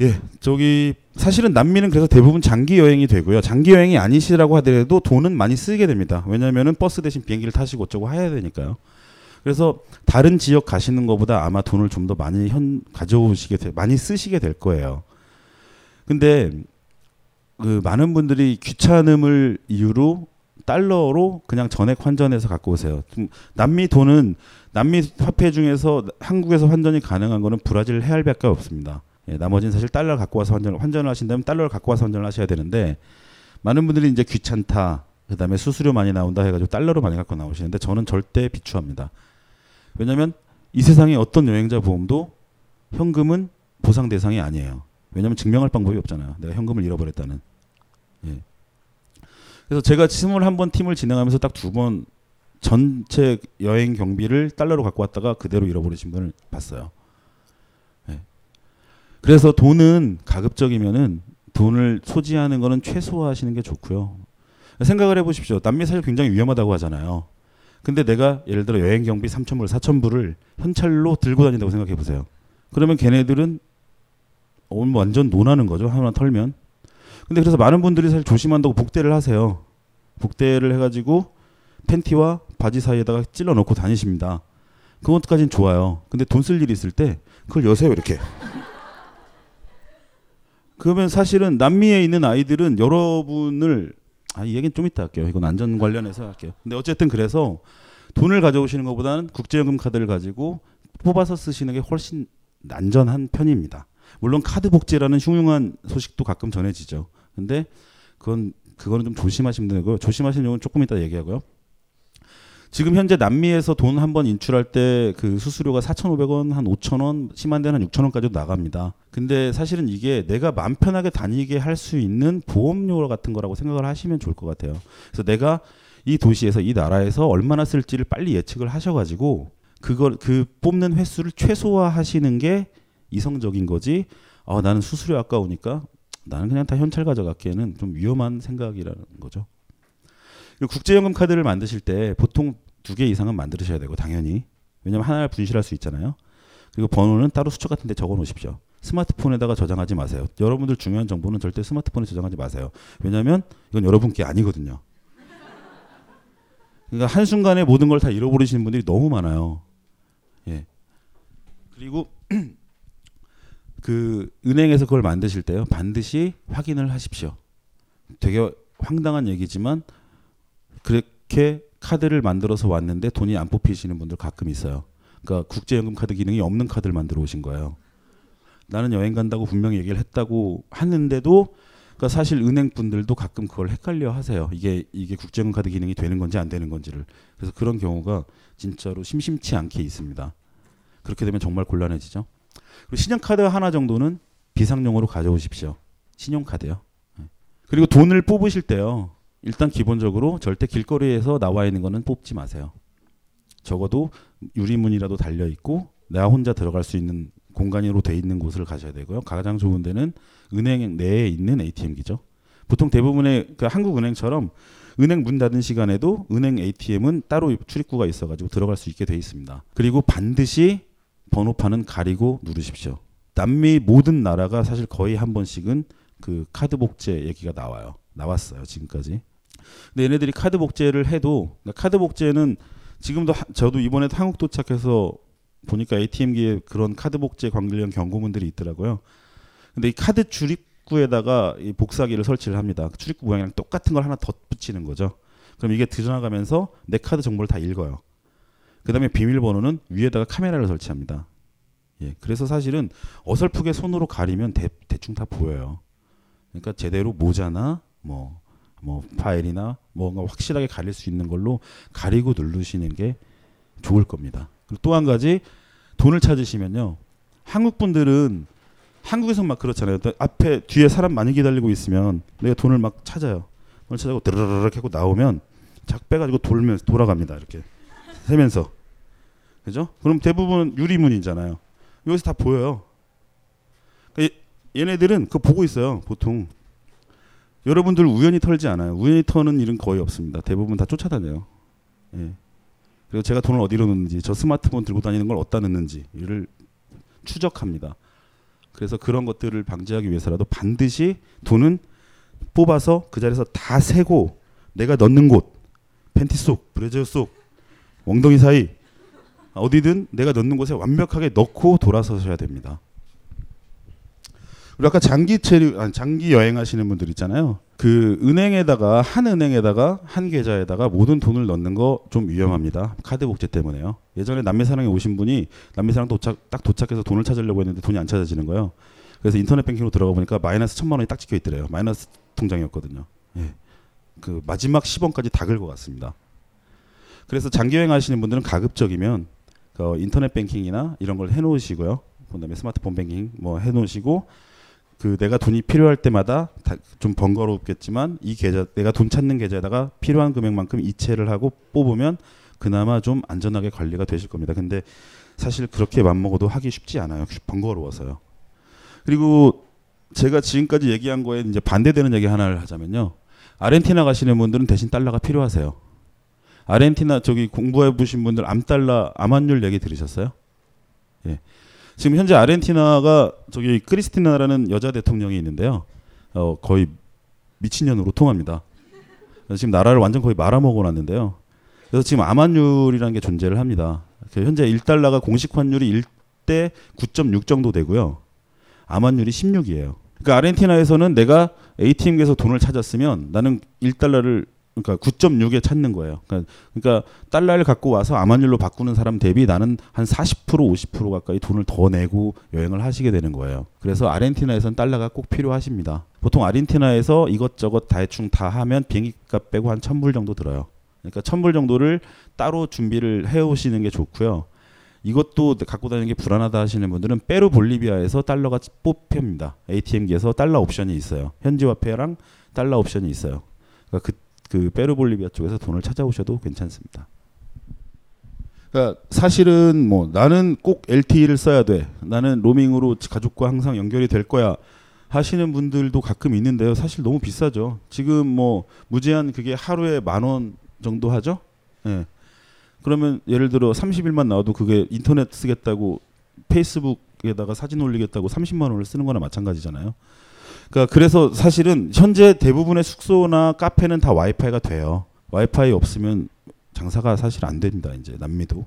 Speaker 5: 예, 저기 사실은 남미는 그래서 대부분 장기 여행이 되고요. 장기 여행이 아니시라고 하더라도 돈은 많이 쓰게 됩니다. 왜냐하면은 버스 대신 비행기를 타시고 어쩌고 해야 되니까요. 그래서 다른 지역 가시는 것보다 아마 돈을 좀 더 많이 현 가져오시게 돼, 많이 쓰시게 될 거예요. 근데 그 많은 분들이 귀찮음을 이유로 달러로 그냥 전액 환전해서 갖고 오세요. 좀 남미 돈은 남미 화폐 중에서 한국에서 환전이 가능한 거는 브라질 해알밖에 없습니다. 예, 나머지는 사실 달러를 갖고 와서 환전, 환전을 하신다면 달러를 갖고 와서 환전을 하셔야 되는데 많은 분들이 이제 귀찮다, 그 다음에 수수료 많이 나온다 해가지고 달러로 많이 갖고 나오시는데 저는 절대 비추합니다. 왜냐하면 이 세상의 어떤 여행자 보험도 현금은 보상 대상이 아니에요. 왜냐하면 증명할 방법이 없잖아요. 내가 현금을 잃어버렸다는. 예. 그래서 제가 21번 팀을 진행하면서 딱 두 번 전체 여행 경비를 달러로 갖고 왔다가 그대로 잃어버리신 분을 봤어요. 예. 그래서 돈은 가급적이면은 돈을 소지하는 거는 최소화하시는 게 좋고요. 생각을 해보십시오. 남미 사실 굉장히 위험하다고 하잖아요. 근데 내가 예를 들어 여행 경비 3,000불, 4,000불을 현찰로 들고 다닌다고 생각해 보세요. 그러면 걔네들은 완전 논하는 거죠. 하나 털면. 근데 그래서 많은 분들이 사실 조심한다고 복대를 하세요. 복대를 해가지고 팬티와 바지 사이에다가 찔러 넣고 다니십니다. 그것까지는 좋아요. 근데 돈 쓸 일이 있을 때 그걸 여세요 이렇게. 그러면 사실은 남미에 있는 아이들은 여러분을 아, 이 얘기는 좀 이따 할게요. 이건 안전 관련해서 할게요. 근데 어쨌든 그래서 돈을 가져오시는 것보다는 국제연금 카드를 가지고 뽑아서 쓰시는 게 훨씬 안전한 편입니다. 물론 카드 복제라는 흉흉한 소식도 가끔 전해지죠. 근데 그건 그거는 좀 조심하시면 되고요. 조심하시는 경우는 조금 이따 얘기하고요. 지금 현재 남미에서 돈 한 번 인출할 때 그 수수료가 4,500원, 한 5,000원, 심한 데는 한 6,000원까지도 나갑니다. 근데 사실은 이게 내가 마음 편하게 다니게 할 수 있는 보험료 같은 거라고 생각을 하시면 좋을 것 같아요. 그래서 내가 이 도시에서 이 나라에서 얼마나 쓸지를 빨리 예측을 하셔가지고 그걸 그 뽑는 횟수를 최소화하시는 게 이성적인 거지. 아 나는 수수료 아까우니까 나는 그냥 다 현찰 가져갈게는 좀 위험한 생각이라는 거죠. 그리고 국제연금 카드를 만드실 때 보통 두 개 이상은 만드셔야 되고 당연히 왜냐면 하나를 분실할 수 있잖아요. 그리고 번호는 따로 수첩 같은 데 적어 놓으십시오. 스마트폰에다가 저장하지 마세요. 여러분들 중요한 정보는 절대 스마트폰에 저장하지 마세요. 왜냐하면 이건 여러분께 아니거든요. 그러니까 한순간에 모든 걸 다 잃어버리시는 분들이 너무 많아요. 예. 그리고 그 은행에서 그걸 만드실 때요. 반드시 확인을 하십시오. 되게 황당한 얘기지만 그렇게 카드를 만들어서 왔는데 돈이 안 뽑히시는 분들 가끔 있어요. 그러니까 국제연금 카드 기능이 없는 카드를 만들어 오신 거예요. 나는 여행 간다고 분명히 얘기를 했다고 하는데도 그러니까 사실 은행 분들도 가끔 그걸 헷갈려 하세요. 이게 이게 국제연금 카드 기능이 되는 건지 안 되는 건지를. 그래서 그런 경우가 진짜로 심심치 않게 있습니다. 그렇게 되면 정말 곤란해지죠. 그리고 신용카드 하나 정도는 비상용으로 가져오십시오. 신용카드요. 네. 그리고 돈을 뽑으실 때요. 일단 기본적으로 절대 길거리에서 나와 있는 거는 뽑지 마세요. 적어도 유리문이라도 달려 있고 내가 혼자 들어갈 수 있는 공간으로 돼 있는 곳을 가셔야 되고요. 가장 좋은 데는 은행 내에 있는 ATM기죠. 보통 대부분의 그 한국은행처럼 은행 문 닫은 시간에도 은행 ATM은 따로 출입구가 있어가지고 들어갈 수 있게 돼 있습니다. 그리고 반드시 번호판은 가리고 누르십시오. 남미 모든 나라가 사실 거의 한 번씩은 그 카드 복제 얘기가 나와요. 나왔어요 지금까지. 근데 얘네들이 카드 복제를 해도 그러니까 카드 복제는 지금도 하, 저도 이번에 한국 도착해서 보니까 ATM기에 그런 카드 복제 관련 경고문들이 있더라고요. 근데 이 카드 출입구에다가 이 복사기를 설치를 합니다. 출입구 모양이랑 똑같은 걸 하나 덧붙이는 거죠. 그럼 이게 들어나가면서 내 카드 정보를 다 읽어요. 그다음에 비밀번호는 위에다가 카메라를 설치합니다. 예, 그래서 사실은 어설프게 손으로 가리면 대, 대충 다 보여요. 그러니까 제대로 모자나 뭐, 뭐 파일이나 뭔가 확실하게 가릴 수 있는 걸로 가리고 누르시는 게 좋을 겁니다. 그리고 또 한 가지 돈을 찾으시면요. 한국 분들은 한국에서 막 그렇잖아요. 앞에 뒤에 사람 많이 기다리고 있으면 내가 돈을 막 찾아요. 돈을 찾아고 드르르륵 하고 나오면 작 빼가지고 돌면서 돌아갑니다. 이렇게 세면서 그죠? 그럼 대부분 유리문이잖아요. 여기서 다 보여요. 그러니까 얘네들은 그거 보고 있어요. 보통 여러분들 우연히 털지 않아요. 우연히 터는 일은 거의 없습니다. 대부분 다 쫓아다녀요. 예. 그리고 제가 돈을 어디로 넣는지, 저 스마트폰 들고 다니는 걸 어디다 넣는지를 추적합니다. 그래서 그런 것들을 방지하기 위해서라도 반드시 돈은 뽑아서 그 자리에서 다 세고 내가 넣는 곳, 팬티 속, 브레저 속, 엉덩이 사이 어디든 내가 넣는 곳에 완벽하게 넣고 돌아서셔야 됩니다. 아까 장기 체류, 아니, 장기 여행하시는 분들 있잖아요. 그 은행에다가 한 은행에다가 한 계좌에다가 모든 돈을 넣는 거 좀 위험합니다. 카드 복제 때문에요. 예전에 남미사랑에 오신 분이 남미사랑 도착 딱 도착해서 돈을 찾으려고 했는데 돈이 안 찾아지는 거예요. 그래서 인터넷 뱅킹으로 들어가 보니까 마이너스 천만 원이 딱 찍혀 있더래요. 마이너스 통장이었거든요. 예. 그 마지막 10원까지 다 긁어 갔습니다. 그래서 장기 여행 하시는 분들은 가급적이면 그 인터넷 뱅킹이나 이런 걸 해놓으시고요. 그다음에 스마트폰 뱅킹 뭐 해놓으시고 그 내가 돈이 필요할 때마다 좀 번거롭겠지만 이 계좌 내가 돈 찾는 계좌에다가 필요한 금액만큼 이체를 하고 뽑으면 그나마 좀 안전하게 관리가 되실 겁니다. 근데 사실 그렇게 맘먹어도 하기 쉽지 않아요. 번거로워서요. 그리고 제가 지금까지 얘기한 거에 이제 반대되는 얘기 하나를 하자면요. 아르헨티나 가시는 분들은 대신 달러가 필요하세요. 아르헨티나 저기 공부해 보신 분들 암달러 암환율 얘기 들으셨어요? 예. 지금 현재 아르헨티나가 저기 크리스티나라는 여자 대통령이 있는데요. 어, 거의 미친년으로 통합니다. 지금 나라를 완전 거의 말아먹어 놨는데요. 그래서 지금 암환율이라는 게 존재를 합니다. 현재 1달러가 공식 환율이 1대 9.6 정도 되고요. 암환율이 16이에요. 그러니까 아르헨티나에서는 내가 ATM에서 돈을 찾았으면 나는 1달러를 그러니까 9.6에 찾는 거예요. 그러니까, 그러니까 달러를 갖고 와서 암환율로 바꾸는 사람 대비 나는 한 40% 50% 가까이 돈을 더 내고 여행을 하시게 되는 거예요. 그래서 아르헨티나에선 달러가 꼭 필요하십니다. 보통 아르헨티나에서 이것저것 대충 다 하면 비행기값 빼고 한 1000불 정도 들어요. 그러니까 1000불 정도를 따로 준비를 해 오시는 게 좋고요. 이것도 갖고 다니는 게 불안하다 하시는 분들은 페루 볼리비아에서 달러가 뽑힙니다. ATM기에서 달러 옵션이 있어요. 현지 화폐랑 달러 옵션이 있어요. 그러니까 그, 그 페루 볼리비아 쪽에서 돈을 찾아오셔도 괜찮습니다. 그러니까 사실은 뭐 나는 꼭 LTE를 써야 돼. 나는 로밍으로 가족과 항상 연결이 될 거야. 하시는 분들도 가끔 있는데요. 사실 너무 비싸죠. 지금 뭐 무제한 그게 하루에 만 원 정도 하죠. 예. 네. 그러면 예를 들어 30일만 나와도 그게 인터넷 쓰겠다고 페이스북에다가 사진 올리겠다고 30만 원을 쓰는 거나 마찬가지잖아요. 그러니까 그래서 사실은 현재 대부분의 숙소나 카페는 다 와이파이가 돼요. 와이파이 없으면 장사가 사실 안 됩니다. 이제 남미도.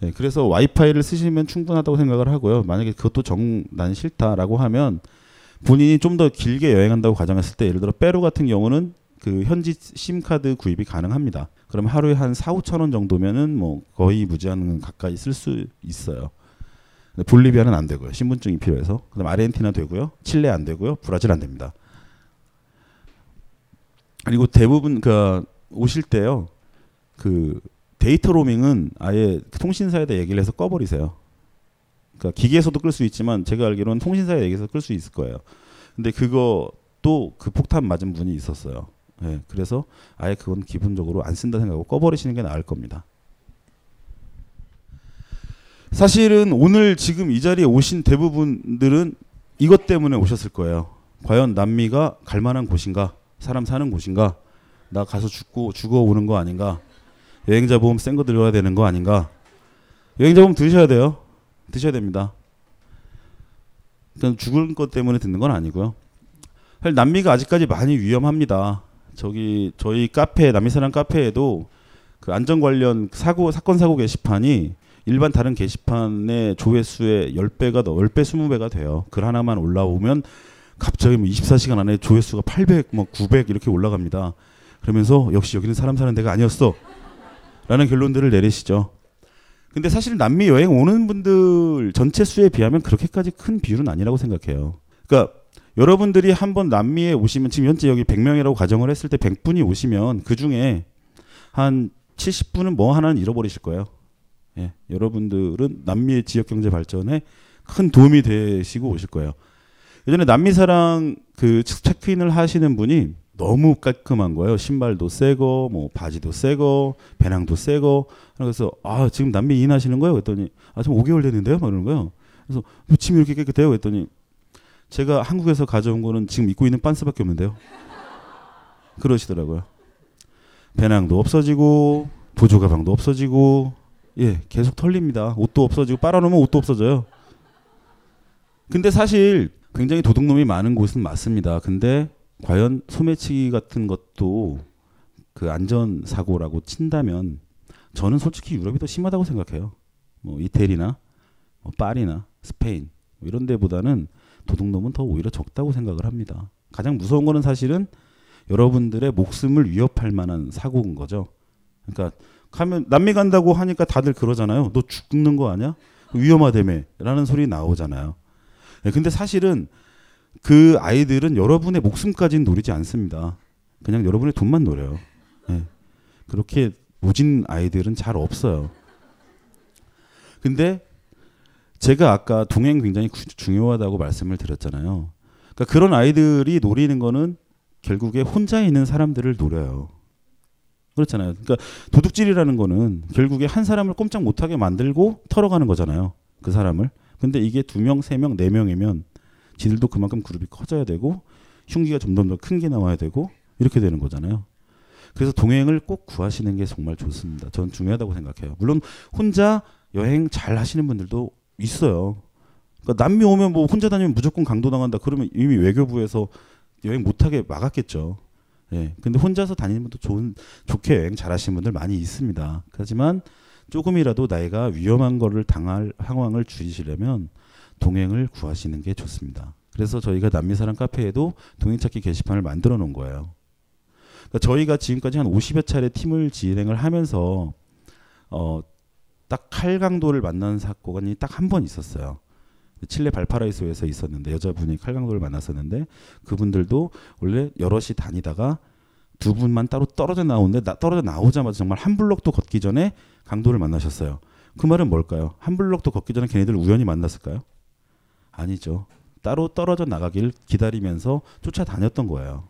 Speaker 5: 네, 그래서 와이파이를 쓰시면 충분하다고 생각을 하고요. 만약에 그것도 정 난 싫다라고 하면 본인이 좀 더 길게 여행한다고 가정했을 때 예를 들어 페루 같은 경우는 그 현지 심 카드 구입이 가능합니다. 그럼 하루에 한 4, 5천 원 정도면은 뭐 거의 무제한 가까이 쓸 수 있어요. 근데 볼리비아는 안 되고요. 신분증이 필요해서. 그다음 아르헨티나 되고요. 칠레 안 되고요. 브라질 안 됩니다. 그리고 대부분 그 오실 때요. 그 데이터 로밍은 아예 그 통신사에다 얘기를 해서 꺼버리세요. 그러니까 기계에서도 끌 수 있지만 제가 알기로는 통신사에 얘기해서 끌 수 있을 거예요. 근데 그거 또 그 폭탄 맞은 분이 있었어요. 예, 그래서 아예 그건 기본적으로 안 쓴다 생각하고 꺼버리시는 게 나을 겁니다. 사실은 오늘 지금 이 자리에 오신 대부분들은 이것 때문에 오셨을 거예요. 과연 남미가 갈 만한 곳인가? 사람 사는 곳인가? 나 가서 죽고 죽어 오는 거 아닌가? 여행자 보험 센 거 들어야 되는 거 아닌가? 여행자 보험 드셔야 돼요. 드셔야 됩니다. 그러니까 죽을 것 때문에 듣는 건 아니고요. 사실 남미가 아직까지 많이 위험합니다. 저기 저희 카페 남미사랑 카페에도 그 안전 관련 사고 사건 사고 게시판이 일반 다른 게시판의 조회수의 10배가 더 10배 20배가 돼요. 글 하나만 올라오면 갑자기 뭐 24시간 안에 조회수가 800, 뭐 900 이렇게 올라갑니다. 그러면서 역시 여기는 사람 사는 데가 아니었어. 라는 결론들을 내리시죠. 근데 사실 남미 여행 오는 분들 전체 수에 비하면 그렇게까지 큰 비율은 아니라고 생각해요. 그러니까 여러분들이 한번 남미에 오시면 지금 현재 여기 100명이라고 가정을 했을 때 100분이 오시면 그 중에 한 70분은 뭐 하나는 잃어버리실 거예요. 예, 여러분들은 남미의 지역 경제 발전에 큰 도움이 되시고 오실 거예요. 예전에 남미 사랑 그 체크인을 하시는 분이 너무 깔끔한 거예요. 신발도 새거, 뭐 바지도 새거, 배낭도 새거. 그래서 아 지금 남미 이인하시는 거예요? 그랬더니 아 지금 5개월 됐는데요, 막 이러는 거예요. 그래서 뭐 짐이 이렇게 깨끗해요? 그랬더니 제가 한국에서 가져온 거는 지금 입고 있는 빤스밖에 없는데요. 그러시더라고요. 배낭도 없어지고 보조 가방도 없어지고 예 계속 털립니다. 옷도 없어지고 빨아놓으면 옷도 없어져요. 근데 사실 굉장히 도둑놈이 많은 곳은 맞습니다. 근데 과연 소매치기 같은 것도 그 안전 사고라고 친다면 저는 솔직히 유럽이 더 심하다고 생각해요. 뭐 이태리나 뭐 파리나 스페인 뭐 이런 데보다는 도둑놈은 더 오히려 적다고 생각을 합니다. 가장 무서운 거는 사실은 여러분들의 목숨을 위협할 만한 사고인 거죠. 그러니까 가면 남미 간다고 하니까 다들 그러잖아요. 너 죽는 거 아니야? 위험하다며 라는 소리 나오잖아요. 네, 근데 사실은 그 아이들은 여러분의 목숨까지는 노리지 않습니다. 그냥 여러분의 돈만 노려요. 네. 그렇게 모진 아이들은 잘 없어요. 근데 제가 아까 동행 굉장히 구- 중요하다고 말씀을 드렸잖아요. 그러니까 그런 아이들이 노리는 거는 결국에 혼자 있는 사람들을 노려요. 그렇잖아요. 그러니까 도둑질이라는 거는 결국에 한 사람을 꼼짝 못하게 만들고 털어가는 거잖아요. 그 사람을. 근데 이게 두 명, 세 명, 네 명이면 지들도 그만큼 그룹이 커져야 되고 흉기가 점점 더 큰 게 나와야 되고 이렇게 되는 거잖아요. 그래서 동행을 꼭 구하시는 게 정말 좋습니다. 저는 중요하다고 생각해요. 물론 혼자 여행 잘 하시는 분들도 있어요. 그러니까 남미 오면 뭐 혼자 다니면 무조건 강도 당한다. 그러면 이미 외교부에서 여행 못하게 막았겠죠. 예. 근데 혼자서 다니는 분도 좋은 좋게 여행 잘하시는 분들 많이 있습니다. 하지만 조금이라도 나이가 위험한 거를 당할 상황을 줄이시려면 동행을 구하시는 게 좋습니다. 그래서 저희가 남미사랑 카페에도 동행 찾기 게시판을 만들어 놓은 거예요. 그러니까 저희가 지금까지 한 50여 차례 팀을 진행을 하면서 어, 딱 칼강도를 만난 사건이 딱 한 번 있었어요. 칠레 발파라이소에서 있었는데 여자분이 칼강도를 만났었는데 그분들도 원래 여럿이 다니다가 두 분만 따로 떨어져 나오는데 나, 떨어져 나오자마자 정말 한 블록도 걷기 전에 강도를 만나셨어요. 그 말은 뭘까요? 한 블록도 걷기 전에 걔네들 우연히 만났을까요? 아니죠. 따로 떨어져 나가길 기다리면서 쫓아다녔던 거예요.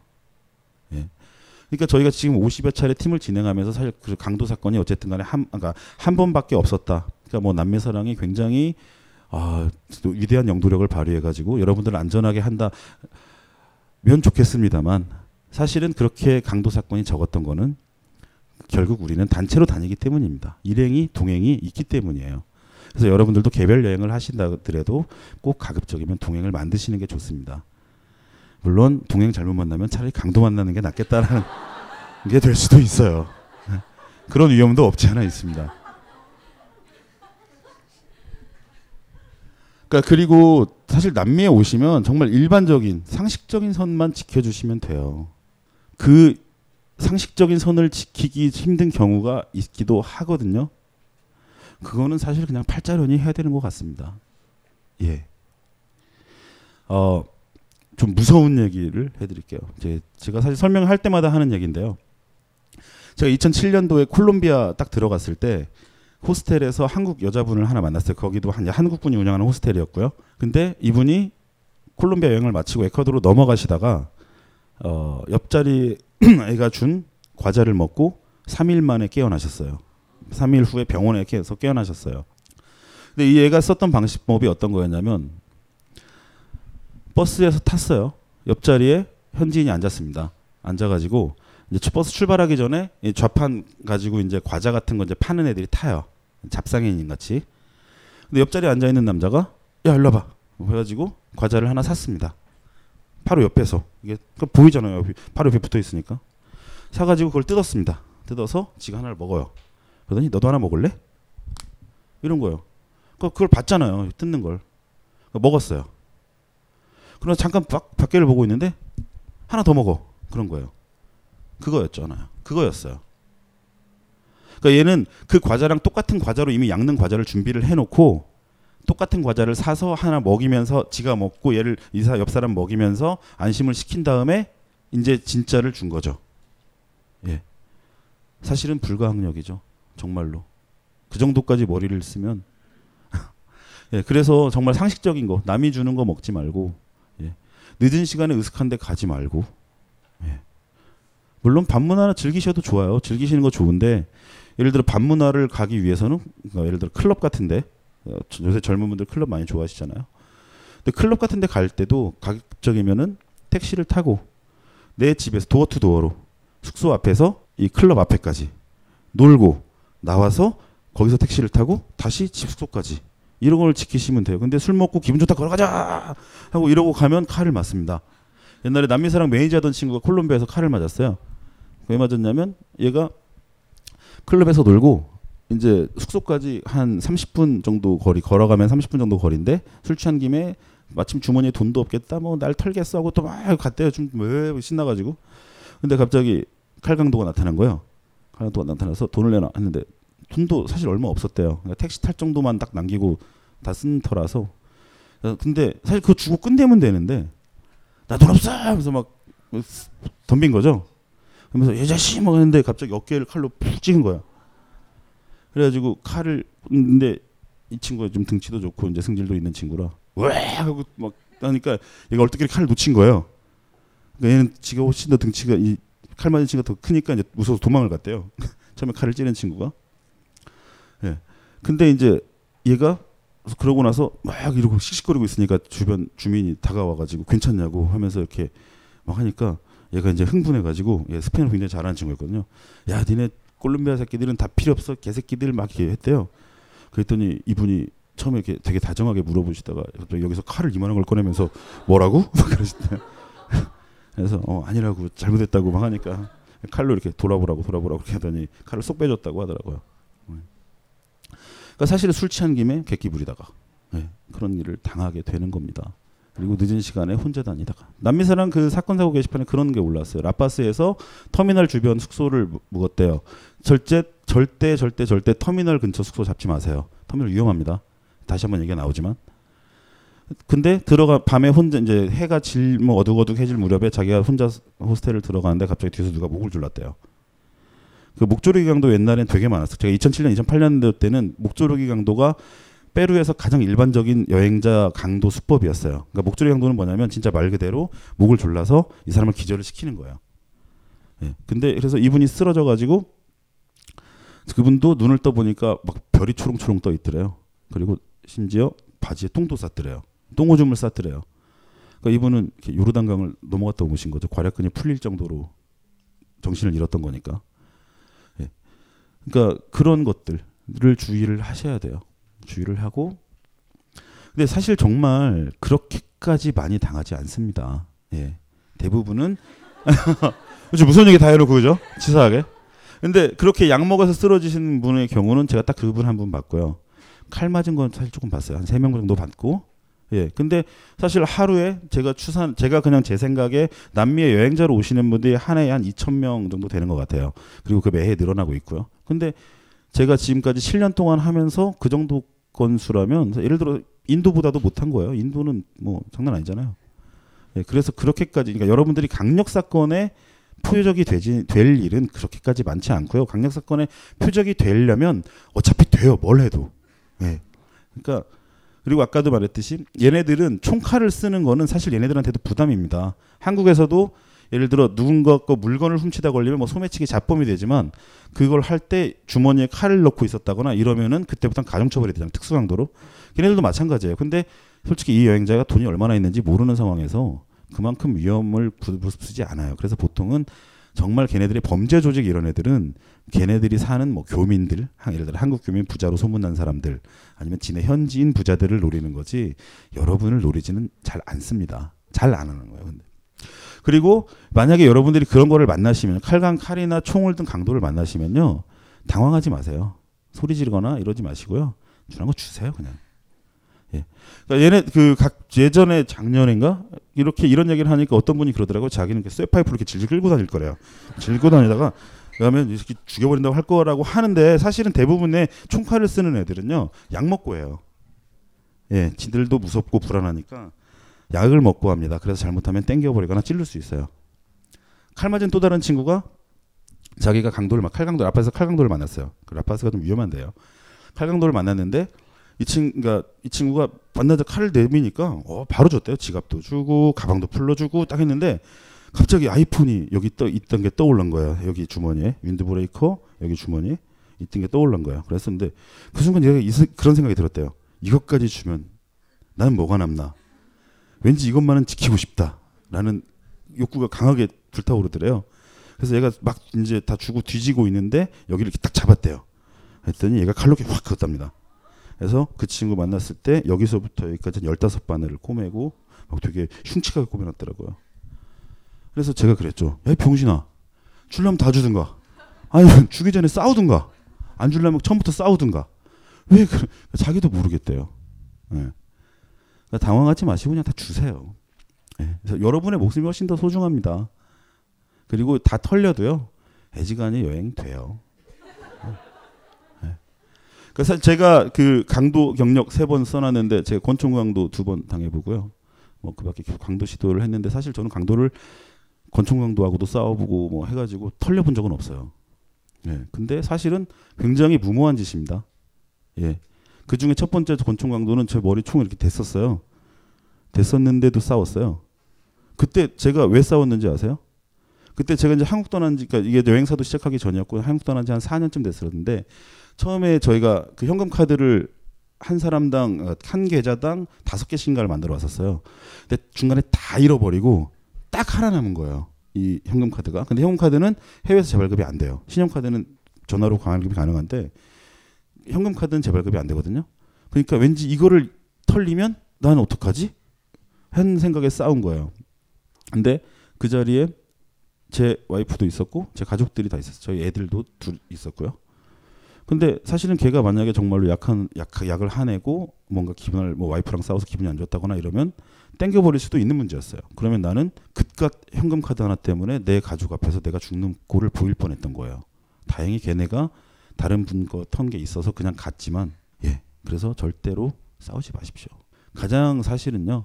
Speaker 5: 예. 그러니까 저희가 지금 50여 차례 팀을 진행하면서 사실 그 강도 사건이 어쨌든 간에 한, 그러니까 한 번밖에 없었다. 그러니까 뭐 남매사랑이 굉장히 아, 또 위대한 영도력을 발휘해가지고 여러분들을 안전하게 한다면 좋겠습니다만 사실은 그렇게 강도 사건이 적었던 거는 결국 우리는 단체로 다니기 때문입니다. 일행이 동행이 있기 때문이에요. 그래서 여러분들도 개별 여행을 하신다더라도 꼭 가급적이면 동행을 만드시는 게 좋습니다. 물론 동행 잘못 만나면 차라리 강도 만나는 게 낫겠다라는 게 될 수도 있어요. 그런 위험도 없지 않아 있습니다. 그러니까 그리고 사실 남미에 오시면 정말 일반적인 상식적인 선만 지켜주시면 돼요. 그 상식적인 선을 지키기 힘든 경우가 있기도 하거든요. 그거는 사실 그냥 팔자련이 해야 되는 것 같습니다. 예. 어, 좀 무서운 얘기를 해드릴게요. 제, 제가 사실 설명할 때마다 하는 얘기인데요. 제가 2007년도에 콜롬비아 딱 들어갔을 때 호스텔에서 한국 여자분을 하나 만났어요. 거기도 한 한국 분이 운영하는 호스텔이었고요. 근데 이분이 콜롬비아 여행을 마치고 에콰도르로 넘어가시다가 어, 옆자리 애가 준 과자를 먹고 3일 만에 깨어나셨어요. 3일 후에 병원에 계속 깨어나셨어요. 근데 이 애가 썼던 방식법이 어떤 거였냐면 버스에서 탔어요. 옆자리에 현지인이 앉았습니다. 앉아가지고 이제 버스 출발하기 전에 이 좌판 가지고 이제 과자 같은 거 이제 파는 애들이 타요. 잡상인인 같이. 근데 옆자리에 앉아 있는 남자가 야 일로 와봐. 그래가지고 과자를 하나 샀습니다. 바로 옆에서 이게 그 보이잖아요. 옆이- 바로 옆에 붙어 있으니까 사가지고 그걸 뜯었습니다. 뜯어서 지가 하나를 먹어요. 그러더니 너도 하나 먹을래? 이런 거예요. 그- 그걸 봤잖아요. 뜯는 걸 먹었어요. 그러나 잠깐 밖, 밖에를 보고 있는데 하나 더 먹어 그런 거예요. 그거였잖아요. 그거였어요. 그러니까 얘는 그 과자랑 똑같은 과자로 이미 양는 과자를 준비를 해놓고 똑같은 과자를 사서 하나 먹이면서 지가 먹고 얘를 이사 옆 사람 먹이면서 안심을 시킨 다음에 이제 진짜를 준 거죠. 예. 사실은 불가항력이죠. 정말로. 그 정도까지 머리를 쓰면 예, 그래서 정말 상식적인 거 남이 주는 거 먹지 말고 예. 늦은 시간에 으슥한 데 가지 말고 예. 물론 밤문화를 즐기셔도 좋아요. 즐기시는 거 좋은데 예를 들어 밤문화를 가기 위해서는 그러니까 예를 들어 클럽 같은데 어, 요새 젊은 분들 클럽 많이 좋아하시잖아요. 근데 클럽 같은데 갈 때도 가급적이면은 택시를 타고 내 집에서 도어 투 도어로 숙소 앞에서 이 클럽 앞에까지 놀고 나와서 거기서 택시를 타고 다시 집 숙소까지 이런 걸 지키시면 돼요. 근데 술 먹고 기분 좋다 걸어가자 하고 이러고 가면 칼을 맞습니다. 옛날에 남미사랑 매니저 하던 친구가 콜롬비아에서 칼을 맞았어요. 왜 맞았냐면 얘가 클럽에서 놀고 이제 숙소까지 한 30분 정도 거리 걸어가면 30분 정도 거리인데 술 취한 김에 마침 주머니에 돈도 없겠다 뭐 날 털겠어 하고 또 막 갔대요. 좀 왜 신나가지고. 근데 갑자기 칼강도가 나타난 거예요. 칼강도가 나타나서 돈을 내놔 했는데 돈도 사실 얼마 없었대요. 그러니까 택시 탈 정도만 딱 남기고 다 쓴 터라서. 어, 근데 사실 그거 주고 끝내면 되는데 나 돈 없어 하면서 막 덤빈 거죠 그러면서 이 자식 뭐 했는데 갑자기 어깨를 칼로 푹 찍은 거야 그래가지고 칼을 근데 이 친구가 좀 등치도 좋고 이제 승질도 있는 친구라 왜 하고 막 하니까 얘가 얼떨결에 칼을 놓친 거예요. 그러니까 얘는 지가 훨씬 더 등치가 이 칼 맞은 친구가 더 크니까 이제 무서워서 도망을 갔대요. 처음에 칼을 찌른 친구가. 예. 근데 이제 얘가 그러고 나서 막 이러고 씩씩거리고 있으니까 주변 주민이 다가와가지고 괜찮냐고 하면서 이렇게 막 하니까 얘가 이제 흥분해가지고 얘 스페인어 굉장히 잘하는 친구였거든요. 야, 니네 콜롬비아 새끼들은 다 필요 없어 개새끼들 막 이렇게 했대요. 그랬더니 이분이 처음에 이렇게 되게 다정하게 물어보시다가 갑자기 여기서 칼을 이만한 걸 꺼내면서 뭐라고? 막 그러시대요. 그래서 어 아니라고 잘못했다고 막 하니까 칼로 이렇게 돌아보라고 돌아보라고 이렇게 하더니 칼을 쏙 빼줬다고 하더라고요. 네. 그러니까 사실은 술 취한 김에 객기 부리다가 네, 그런 일을 당하게 되는 겁니다. 그리고 늦은 시간에 혼자 다니다가 남미사랑 그 사건 사고 게시판에 그런 게 올랐어요. 라파스에서 터미널 주변 숙소를 묵- 묵었대요. 절대 절대 절대 절대 터미널 근처 숙소 잡지 마세요. 터미널 위험합니다. 다시 한번 얘기가 나오지만 근데 들어가 밤에 혼자 이제 해가 질 뭐 어둑어둑해질 무렵에 자기가 혼자 호스텔을 들어가는데 갑자기 뒤에서 누가 목을 졸랐대요. 그 목조르기 강도 옛날엔 되게 많았어요. 제가 2007년, 2008년도 때는 목조르기 강도가 페루에서 가장 일반적인 여행자 강도 수법이었어요. 그러니까 목조르기 강도는 뭐냐면 진짜 말 그대로 목을 졸라서 이 사람을 기절을 시키는 거예요. 예. 근데 그래서 이분이 쓰러져 가지고 그분도 눈을 떠 보니까 막 별이 초롱초롱 떠 있더래요. 그리고 심지어 바지에 똥도 쌌더래요. 똥오줌을 쌌더래요. 그러니까 이분은 요르단강을 넘어갔다 오신 거죠. 괄약근이 풀릴 정도로 정신을 잃었던 거니까. 예. 그러니까 그런 것들을 주의를 하셔야 돼요. 주의를 하고. 근데 사실 정말 그렇게까지 많이 당하지 않습니다. 예. 대부분은 그렇죠. 무슨 얘기 다 해놓고 그죠? 치사하게. 근데 그렇게 약 먹어서 쓰러지신 분의 경우는 제가 딱 그분 한 분 봤고요. 칼 맞은 건 사실 조금 봤어요. 한 세 명 정도 봤고. 예. 근데 사실 하루에 제가 추산 제가 그냥 제 생각에 남미에 여행자로 오시는 분들이 한 해에 한 2천 명 정도 되는 것 같아요. 그리고 그 매해 늘어나고 있고요. 근데 제가 지금까지 7년 동안 하면서 그 정도 건수라면 예를 들어 인도보다도 못한 거예요. 인도는 뭐 장난 아니잖아요. 예, 그래서 그렇게까지 그러니까 여러분들이 강력 사건에 표적이 되지 될 일은 그렇게까지 많지 않고요. 강력 사건에 표적이 되려면 어차피 돼요. 뭘 해도. 예. 그러니까 그리고 아까도 말했듯이 얘네들은 총칼을 쓰는 거는 사실 얘네들한테도 부담입니다. 한국에서도 예를 들어 누군가 거 물건을 훔치다 걸리면 뭐 소매치기 자범이 되지만 그걸 할 때 주머니에 칼을 넣고 있었다거나 이러면은 그때부터는 가중처벌이 되잖아요. 특수강도로. 걔네들도 마찬가지예요. 근데 솔직히 이 여행자가 돈이 얼마나 있는지 모르는 상황에서 그만큼 위험을 부수지 않아요. 그래서 보통은 정말 걔네들이 범죄 조직 이런 애들은 걔네들이 사는 뭐 교민들, 한- 예를 들어 한국 교민 부자로 소문난 사람들, 아니면 진해 현지인 부자들을 노리는 거지 여러분을 노리지는 잘 않습니다. 잘 안 하는 거예요. 근데. 그리고 만약에 여러분들이 그런 거를 만나시면 칼강 칼이나 총을 든 강도를 만나시면요 당황하지 마세요. 소리 지르거나 이러지 마시고요. 주는 거 주세요 그냥. 예. 그러니까 얘네 그 각 예전에 작년인가 이렇게 이런 얘기를 하니까 어떤 분이 그러더라고 요 자기는 이렇게 쇠파이프를 이렇게 질질 끌고 다닐 거래요. 질고 다니다가 그러면 이렇게 죽여버린다고 할 거라고 하는데 사실은 대부분의 총칼을 쓰는 애들은요 약 먹고 해요. 예, 지들도 무섭고 불안하니까 약을 먹고 합니다. 그래서 잘못하면 땡겨버리거나 찔릴 수 있어요. 칼 맞은 또 다른 친구가 자기가 강도를 막 칼강도 라파스 칼강도를 만났어요. 그 라파스가 좀 위험한데요. 칼강도를 만났는데 이 친구가 이 친구가 만나자 칼을 내미니까 어 바로 줬대요. 지갑도 주고 가방도 풀러주고 딱 했는데 갑자기 아이폰이 여기 떠 있던 게 떠올른 거예요. 여기 주머니에 윈드브레이커 여기 주머니에 있던 게 떠올른 거예요. 그랬었는데 그 순간 얘가 그런 생각이 들었대요. 이것까지 주면 나는 뭐가 남나? 왠지 이것만은 지키고 싶다라는 욕구가 강하게 불타오르더래요. 그래서 얘가 막 이제 다 주고 뒤지고 있는데 여기를 이렇게 딱 잡았대요. 했더니 얘가 칼로 이렇게 확 그었답니다. 그래서 그 친구 만났을 때 여기서부터 여기까지 15바늘을 꼬매고 막 되게 흉측하게 꼬매놨더라고요. 그래서 제가 그랬죠. 야, 이 병신아. 줄라면 다 주든가. 아니면 주기 전에 싸우든가. 안 줄라면 처음부터 싸우든가. 왜 그, 자기도 모르겠대요. 예. 그러니까 당황하지 마시고 그냥 다 주세요. 예. 그래서 여러분의 목숨이 훨씬 더 소중합니다. 그리고 다 털려도요. 애지간히 여행 돼요. 예. 그래서 제가 그 강도 경력 세 번 써놨는데 제가 권총 강도 두 번 당해보고요. 뭐 그밖에 강도 시도를 했는데 사실 저는 강도를 권총 강도하고도 싸워보고 뭐 해가지고 털려본 적은 없어요. 예. 근데 사실은 굉장히 무모한 짓입니다. 예. 그 중에 첫 번째 권총 강도는 제 머리 총을 이렇게 댔었어요. 됐었는데도 싸웠어요. 그때 제가 왜 싸웠는지 아세요? 그때 제가 이제 한국 떠난 지 그러니까 이게 여행사도 시작하기 전이었고 한국 떠난 지 한 4년쯤 됐었는데 처음에 저희가 그 현금 카드를 한 사람당 어, 한 계좌당 다섯 개씩인가를 만들어 왔었어요. 근데 중간에 다 잃어버리고 딱 하나 남은 거예요. 이 현금 카드가. 근데 현금 카드는 해외에서 재발급이 안 돼요. 신용 카드는 전화로 광활급이 가능한데 현금 카드는 재발급이 안 되거든요. 그러니까 왠지 이거를 털리면 나는 어떡하지? 한 생각에 싸운 거예요. 근데 그 자리에 제 와이프도 있었고 제 가족들이 다 있었어요. 저희 애들도 둘 있었고요. 근데 사실은 걔가 만약에 정말로 약한 약, 약을 화내고 뭔가 기분을 뭐 와이프랑 싸워서 기분이 안 좋았다거나 이러면 땡겨 버릴 수도 있는 문제였어요. 그러면 나는 그깟 현금 카드 하나 때문에 내 가족 앞에서 내가 죽는 꼴을 보일 뻔했던 거예요. 다행히 걔네가 다른 분 거 턴 게 있어서 그냥 갔지만 예 그래서 절대로 싸우지 마십시오. 가장 사실은요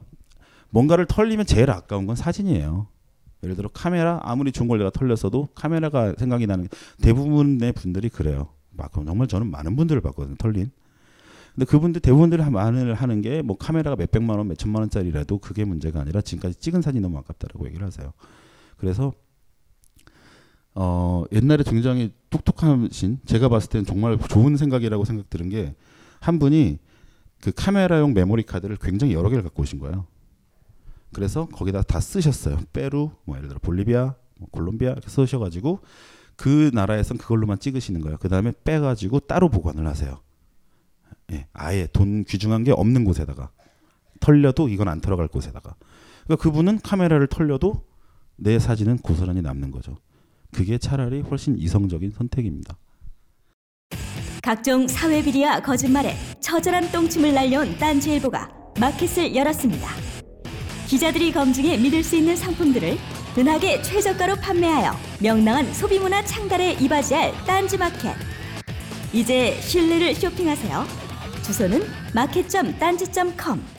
Speaker 5: 뭔가를 털리면 제일 아까운 건 사진이에요. 예를 들어 카메라 아무리 좋은 걸 내가 털렸어도 카메라가 생각이 나는 게 대부분의 분들이 그래요. 막 정말 저는 많은 분들을 봤거든요. 털린. 근데 그분들 대부분들이 많은 하는 게 뭐 카메라가 몇 백만 원, 몇 천만 원짜리라도 그게 문제가 아니라 지금까지 찍은 사진이 너무 아깝다라고 얘기를 하세요. 그래서 어 옛날에 굉장히 똑똑하신 제가 봤을 때는 정말 좋은 생각이라고 생각 들은 게 한 분이 그 카메라용 메모리 카드를 굉장히 여러 개를 갖고 오신 거예요. 그래서 거기다 다 쓰셨어요. 페루, 뭐 예를 들어 볼리비아, 뭐 콜롬비아 이렇게 쓰셔가지고 그 나라에선 그걸로만 찍으시는 거예요. 그 다음에 빼가지고 따로 보관을 하세요. 예, 아예 돈 귀중한 게 없는 곳에다가 털려도 이건 안 털어갈 곳에다가. 그러니까 그분은 카메라를 털려도 내 사진은 고스란히 남는 거죠. 그게 차라리 훨씬 이성적인 선택입니다.
Speaker 9: 각종 사회 비리와 거짓말에 처절한 똥침을 날려온 딴지일보가 마켓을 열었습니다. 기자들이 검증해 믿을 수 있는 상품들을 은하계 최저가로 판매하여 명랑한 소비문화 창달에 이바지할 딴지마켓. 이제 신뢰를 쇼핑하세요. 주소는 마켓.딴지.com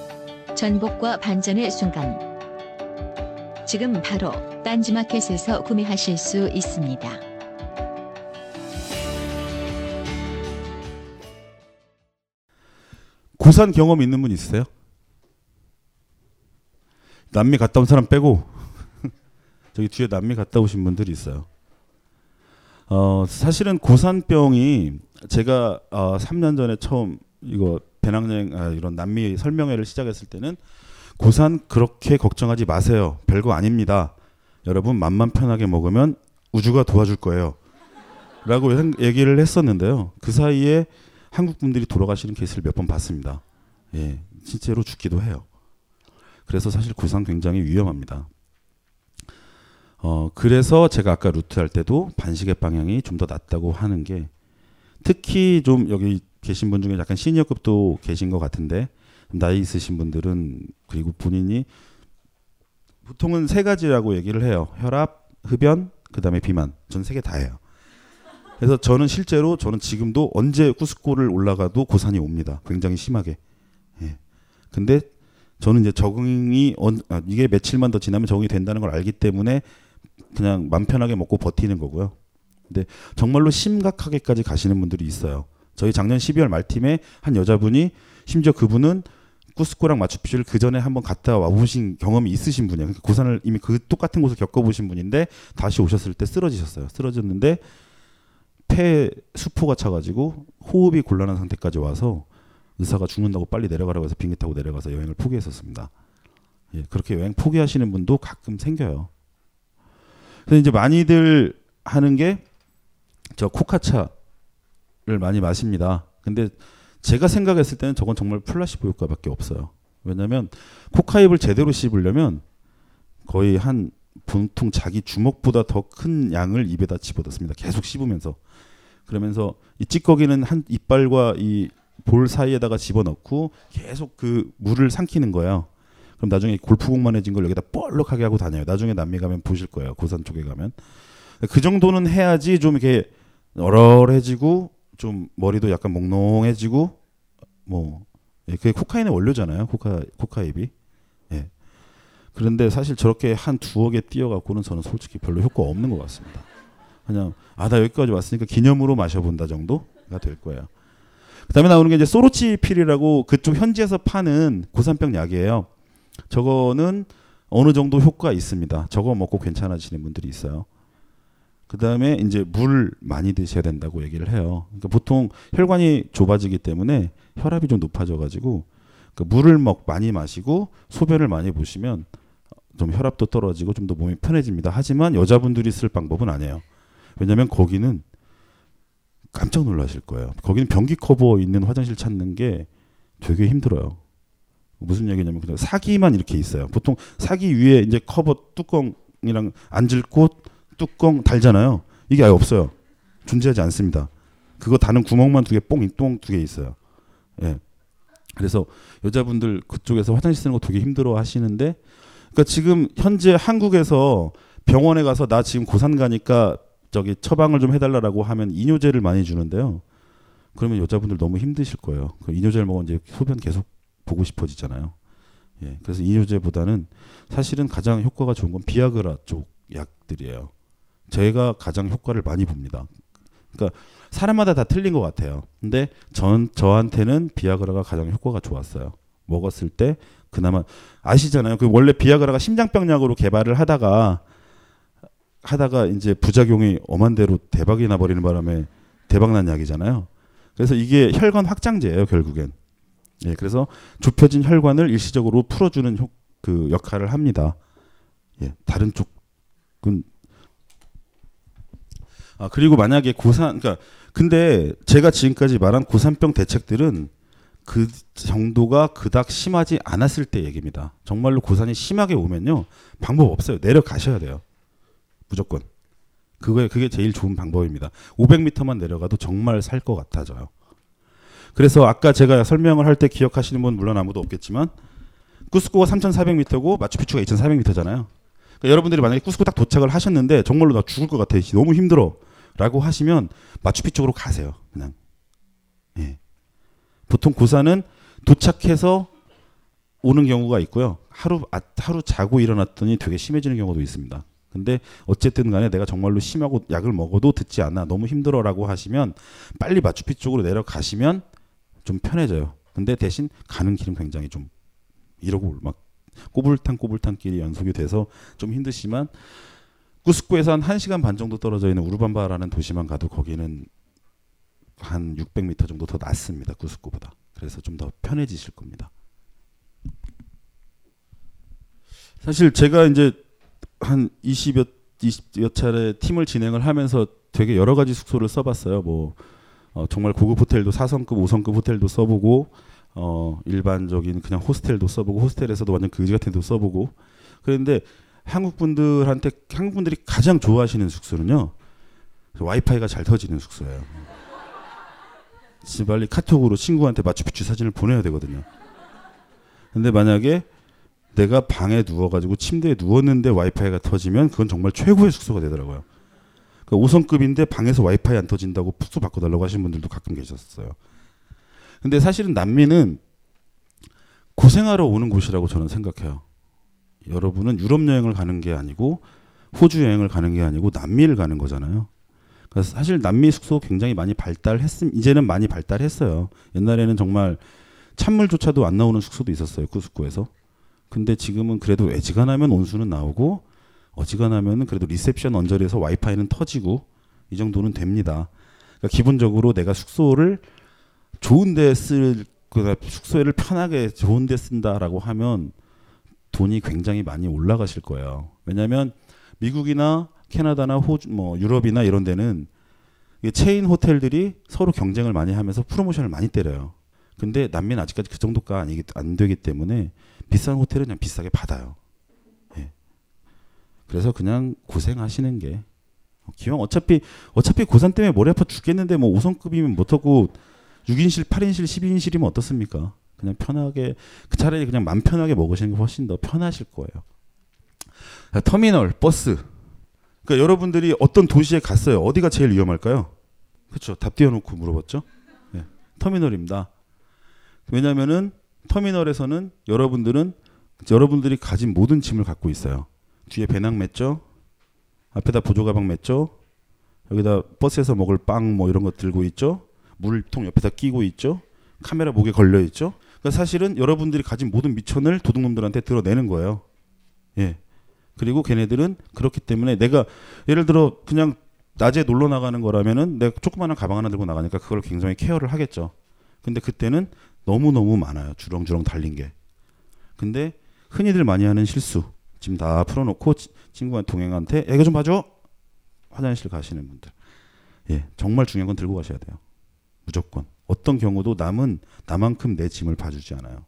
Speaker 2: 전복과 반전의 순간. 지금 바로 딴지마켓에서 구매하실 수 있습니다.
Speaker 5: 고산 경험 있는 분 있으세요? 남미 갔다 온 사람 빼고 저기 뒤에 남미 갔다 오신 분들이 있어요. 어, 사실은 고산병이 제가 어, 3년 전에 처음 이거 배낭여행 아, 이런 남미 설명회를 시작했을 때는 고산 그렇게 걱정하지 마세요. 별거 아닙니다. 여러분 맘만 편하게 먹으면 우주가 도와줄 거예요. 라고 행- 얘기를 했었는데요. 그 사이에 한국 분들이 돌아가시는 케이스를 몇 번 봤습니다. 예, 실제로 죽기도 해요. 그래서 사실 고산 굉장히 위험합니다. 어, 그래서 제가 아까 루트 할 때도 반시계 방향이 좀 더 낫다고 하는 게 특히 좀 여기 계신 분 중에 약간 시니어급도 계신 것 같은데 나이 있으신 분들은 그리고 본인이 보통은 세 가지라고 얘기를 해요. 혈압, 흡연, 그다음에 비만. 전 세 개 다 해요. 그래서 저는 실제로 저는 지금도 언제 쿠스코를 올라가도 고산이 옵니다. 굉장히 심하게. 예. 근데 저는 이제 적응이 언, 아, 이게 며칠만 더 지나면 적응이 된다는 걸 알기 때문에 그냥 맘 편하게 먹고 버티는 거고요. 근데 정말로 심각하게까지 가시는 분들이 있어요. 저희 작년 12월 말 팀에 한 여자분이 심지어 그분은 쿠스코랑 마추픽추를 그 전에 한번 갔다 와보신 경험이 있으신 분이에요. 그러니까 고산을 이미 그 똑같은 곳을 겪어보신 분인데 다시 오셨을 때 쓰러지셨어요. 쓰러졌는데 폐 수포가 차가지고 호흡이 곤란한 상태까지 와서 의사가 죽는다고 빨리 내려가라고 해서 비행기 타고 내려가서 여행을 포기했었습니다. 예, 그렇게 여행 포기하시는 분도 가끔 생겨요. 그래서 이제 많이들 하는 게 저 코카차를 많이 마십니다. 근데 제가 생각했을 때는 저건 정말 플라시보 효과밖에 없어요. 왜냐하면 코카잎을 제대로 씹으려면 거의 한 보통 자기 주먹보다 더 큰 양을 입에다 집어넣습니다. 계속 씹으면서 그러면서 이 찌꺼기는 한 이빨과 이 볼 사이에다가 집어넣고 계속 그 물을 삼키는 거예요. 그럼 나중에 골프공만해진 걸 여기다 볼록하게 하고 다녀요. 나중에 남미 가면 보실 거예요. 고산 쪽에 가면 그 정도는 해야지 좀 이렇게 얼얼해지고 좀 머리도 약간 몽롱해지고 뭐 예, 그게 코카인의 원료잖아요. 코카 코카잎이. 예. 그런데 사실 저렇게 한 두어 개 띄어갖고는 저는 솔직히 별로 효과 없는 것 같습니다. 그냥 아 나 여기까지 왔으니까 기념으로 마셔본다 정도가 될 거예요. 그다음에 나오는 게 이제 소로치필이라고 그쪽 현지에서 파는 고산병 약이에요. 저거는 어느 정도 효과 있습니다. 저거 먹고 괜찮아지는 분들이 있어요. 그다음에 이제 물 많이 드셔야 된다고 얘기를 해요. 그러니까 보통 혈관이 좁아지기 때문에 혈압이 좀 높아져 가지고 그 물을 먹 많이 마시고 소변을 많이 보시면 좀 혈압도 떨어지고 좀 더 몸이 편해집니다. 하지만 여자분들이 쓸 방법은 아니에요. 왜냐하면 거기는 깜짝 놀라실 거예요. 거기는 변기 커버 있는 화장실 찾는 게 되게 힘들어요. 무슨 얘기냐면 그냥 사기만 이렇게 있어요. 보통 사기 위에 이제 커버 뚜껑이랑 앉을 곳 뚜껑 달잖아요. 이게 아예 없어요. 존재하지 않습니다. 그거 다는 구멍만 두 개, 뽕, 똥 두 개 있어요. 예. 그래서 여자분들 그쪽에서 화장실 쓰는 거 되게 힘들어 하시는데, 그러니까 지금 현재 한국에서 병원에 가서 나 지금 고산 가니까 저기 처방을 좀 해달라고 하면 이뇨제를 많이 주는데요. 그러면 여자분들 너무 힘드실 거예요. 그 이뇨제를 먹으면 이제 소변 계속 보고 싶어지잖아요. 예. 그래서 이뇨제보다는 사실은 가장 효과가 좋은 건 비아그라 쪽 약들이에요. 제가 가장 효과를 많이 봅니다. 그러니까 사람마다 다 틀린 것 같아요. 근데 전 저한테는 비아그라가 가장 효과가 좋았어요. 먹었을 때 그나마 아시잖아요. 그 원래 비아그라가 심장병 약으로 개발을 하다가 하다가 이제 부작용이 엄한 대로 대박이 나버리는 바람에 대박난 약이잖아요. 그래서 이게 혈관 확장제예요, 결국엔. 예, 그래서 좁혀진 혈관을 일시적으로 풀어주는 효, 그 역할을 합니다. 예, 다른 쪽은 아 그리고 만약에 고산 그러니까 근데 제가 지금까지 말한 고산병 대책들은 그 정도가 그닥 심하지 않았을 때 얘기입니다. 정말로 고산이 심하게 오면요 방법 없어요. 내려가셔야 돼요. 무조건. 그거에 그게 제일 좋은 방법입니다. 500m만 내려가도 정말 살 것 같아져요. 그래서 아까 제가 설명을 할 때 기억하시는 분 물론 아무도 없겠지만 쿠스코가 3,400m고 마추픽추가 2,400m잖아요. 그러니까 여러분들이 만약에 쿠스코 딱 도착을 하셨는데 정말로 나 죽을 것 같아. 너무 힘들어 라고 하시면 마추픽 쪽으로 가세요. 그냥. 예. 보통 고산은 도착해서 오는 경우가 있고요. 하루 아, 하루 자고 일어났더니 되게 심해지는 경우도 있습니다. 근데 어쨌든 간에 내가 정말로 심하고 약을 먹어도 듣지 않아 너무 힘들어라고 하시면 빨리 마추픽 쪽으로 내려가시면 좀 편해져요. 근데 대신 가는 길은 굉장히 좀 이러고 막 꼬불탕 꼬불탕 길이 연속이 돼서 좀 힘드시만 꾸스코에서 한 1시간 반 정도 떨어져 있는 우르반바라는 도시만 가도 거기는 한 600m 정도 더 낫습니다. 꾸스코보다. 그래서 좀 더 편해지실 겁니다. 사실 제가 이제 한 20여 20여 차례 팀을 진행을 하면서 되게 여러 가지 숙소를 써봤어요. 뭐 어, 정말 고급 호텔도 4성급, 5성급 호텔도 써보고 어, 일반적인 그냥 호스텔도 써보고 호스텔에서도 완전 그지 같은 데도 써보고 그런데 한국 분들한테 한국 분들이 가장 좋아하시는 숙소는요 와이파이가 잘 터지는 숙소예요. 빨리 카톡으로 친구한테 마추픽추 사진을 보내야 되거든요. 근데 만약에 내가 방에 누워가지고 침대에 누웠는데 와이파이가 터지면 그건 정말 최고의 숙소가 되더라고요. 그러니까 5성급인데 방에서 와이파이 안 터진다고 숙소 바꿔달라고 하시는 분들도 가끔 계셨어요. 근데 사실은 남미는 고생하러 오는 곳이라고 저는 생각해요. 여러분은 유럽 여행을 가는 게 아니고 호주 여행을 가는 게 아니고 남미를 가는 거잖아요. 그래서 사실 남미 숙소 굉장히 많이 발달했음 이제는 많이 발달했어요. 옛날에는 정말 찬물조차도 안 나오는 숙소도 있었어요. 쿠스코에서. 근데 지금은 그래도 애지간하면 온수는 나오고 어지간하면은 그래도 리셉션 언저리에서 와이파이는 터지고 이 정도는 됩니다. 그러니까 기본적으로 내가 숙소를 좋은 데 쓸 그러니까 숙소를 편하게 좋은 데 쓴다라고 하면 돈이 굉장히 많이 올라가실 거예요. 왜냐하면 미국이나 캐나다나 호주 뭐 유럽이나 이런 데는 체인 호텔들이 서로 경쟁을 많이 하면서 프로모션을 많이 때려요. 근데 남미는 아직까지 그 정도가 아니기 안 되기 때문에 비싼 호텔은 그냥 비싸게 받아요. 예. 그래서 그냥 고생하시는 게 기왕 어차피 어차피 고산 때문에 머리 아파 죽겠는데 뭐 5성급이면 뭐하고 6인실, 8인실, 12인실이면 어떻습니까? 그냥 편하게 그 차라리 그냥 맘 편하게 먹으시는 게 훨씬 더 편하실 거예요. 자, 터미널, 버스. 그러니까 여러분들이 어떤 도시에 갔어요. 어디가 제일 위험할까요? 그렇죠. 답 띄워놓고 물어봤죠. 네. 터미널입니다. 왜냐하면은 터미널에서는 여러분들은 여러분들이 가진 모든 짐을 갖고 있어요. 뒤에 배낭 맸죠. 앞에다 보조 가방 맸죠. 여기다 버스에서 먹을 빵 뭐 이런 거 들고 있죠. 물통 옆에다 끼고 있죠. 카메라 목에 걸려 있죠. 그러니까 사실은 여러분들이 가진 모든 미천을 도둑놈들한테 드러내는 거예요. 예. 그리고 걔네들은 그렇기 때문에 내가 예를 들어 그냥 낮에 놀러 나가는 거라면은 내가 조그마한 가방 하나 들고 나가니까 그걸 굉장히 케어를 하겠죠. 근데 그때는 너무너무 많아요. 주렁주렁 달린 게. 근데 흔히들 많이 하는 실수. 지금 다 풀어놓고 친구한 동행한테 애가 좀 봐줘. 화장실 가시는 분들. 예, 정말 중요한 건 들고 가셔야 돼요. 무조건. 어떤 경우도 남은 나만큼 내 짐을 봐주지 않아요.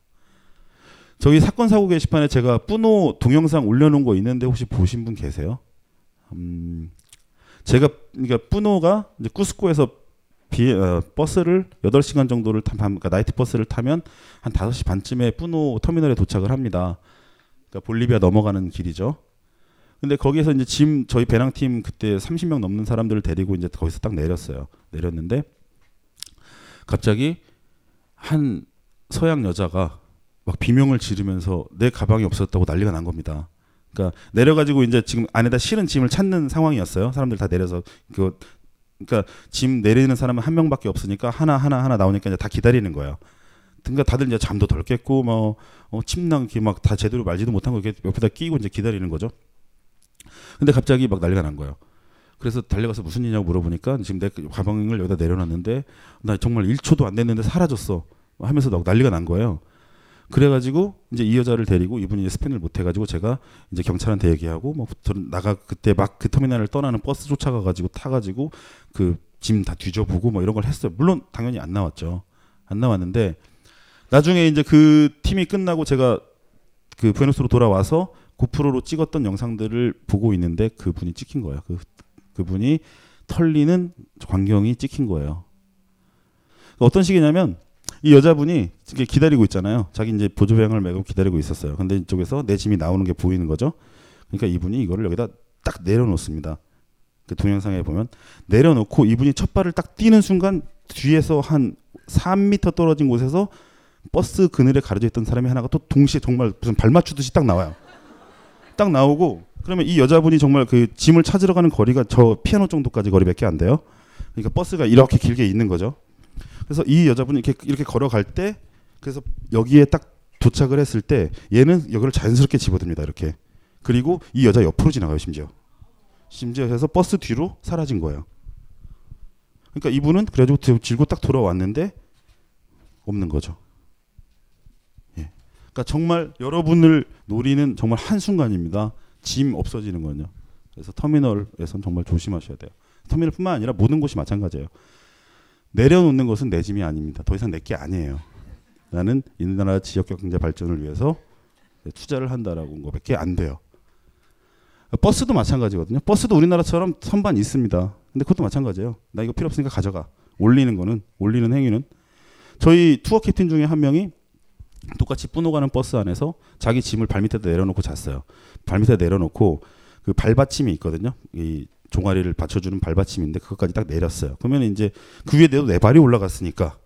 Speaker 5: 저희 사건 사고 게시판에 제가 뿌노 동영상 올려놓은 거 있는데 혹시 보신 분 계세요? 음, 제가 그러니까 뿌노가 이제 쿠스코에서 비, 어, 버스를 8시간 정도를 타, 그러니까 나이트 버스를 타면 한 5시 반쯤에 뿌노 터미널에 도착을 합니다. 그러니까 볼리비아 넘어가는 길이죠. 근데 거기에서 이제 짐 저희 배낭팀 그때 30명 넘는 사람들을 데리고 이제 거기서 딱 내렸어요. 내렸는데 갑자기 한 서양 여자가 막 비명을 지르면서 내 가방이 없었다고 난리가 난 겁니다. 그러니까 내려가지고 이제 지금 안에다 실은 짐을 찾는 상황이었어요. 사람들 다 내려서 그 그러니까 짐 내리는 사람은 한 명밖에 없으니까 하나 하나 하나 나오니까 이제 다 기다리는 거예요. 그러니까 다들 이제 잠도 덜 깼고 뭐 어, 침낭 이렇게 막다 제대로 말지도 못한 거 이렇게 옆에다 끼고 이제 기다리는 거죠. 근데 갑자기 막 난리가 난 거예요. 그래서 달려가서 무슨 일이냐고 물어보니까 지금 내 가방을 여기다 내려놨는데 나 정말 1초도 안 됐는데 사라졌어 하면서 난리가 난 거예요. 그래가지고 이제 이 여자를 데리고 이분이 스캔을 못 해가지고 제가 이제 경찰한테 얘기하고 뭐 나가 그때 막 그 터미널을 떠나는 버스 쫓아가가지고 타가지고 그 짐 다 뒤져보고 뭐 이런 걸 했어요. 물론 당연히 안 나왔죠. 안 나왔는데 나중에 이제 그 팀이 끝나고 제가 그 부에노스로 돌아와서 고프로로 찍었던 영상들을 보고 있는데 그분이 찍힌 거예요. 그 그분이 털리는 광경이 찍힌 거예요. 어떤 식이냐면 이 여자분이 기다리고 있잖아요. 자기 이제 보조배양을 메고 기다리고 있었어요. 근데 이쪽에서 내 짐이 나오는 게 보이는 거죠. 그러니까 이분이 이거를 여기다 딱 내려놓습니다. 그 동영상에 보면 내려놓고 이분이 첫 발을 딱 뛰는 순간 뒤에서 한 3m 떨어진 곳에서 버스 그늘에 가려져 있던 사람이 하나가 또 동시에 정말 무슨 발 맞추듯이 딱 나와요. 딱 나오고 그러면 이 여자분이 정말 그 짐을 찾으러 가는 거리가 저 피아노 정도까지 거리밖에 안 돼요. 그러니까 버스가 이렇게 길게 있는 거죠. 그래서 이 여자분이 이렇게 이렇게 걸어갈 때 그래서 여기에 딱 도착을 했을 때 얘는 여기를 자연스럽게 집어듭니다. 이렇게. 그리고 이 여자 옆으로 지나가요, 심지어. 심지어 해서 버스 뒤로 사라진 거예요. 그러니까 이분은 그래가지고 들- 질고 딱 돌아왔는데 없는 거죠. 예. 그러니까 정말 여러분을 노리는 정말 한순간입니다. 짐 없어지는 거는요. 그래서 터미널에선 정말 조심하셔야 돼요. 터미널뿐만 아니라 모든 곳이 마찬가지예요. 내려놓는 것은 내 짐이 아닙니다. 더 이상 내 게 아니에요. 나는 이 나라 지역 경제 발전을 위해서 투자를 한다라고 한 것밖에 안 돼요. 버스도 마찬가지거든요. 버스도 우리나라처럼 선반 있습니다. 근데 그것도 마찬가지예요. 나 이거 필요 없으니까 가져가. 올리는 거는 올리는 행위는 저희 투어 캡틴 중에 한 명이 똑같이 뿌노 가는 버스 안에서 자기 짐을 발밑에다 내려놓고 잤어요. 발밑에 내려놓고 그 발받침이 있거든요. 이 종아리를 받쳐주는 발받침인데 그것까지 딱 내렸어요. 그러면 이제 그 위에 내도 내 발이 올라갔으니까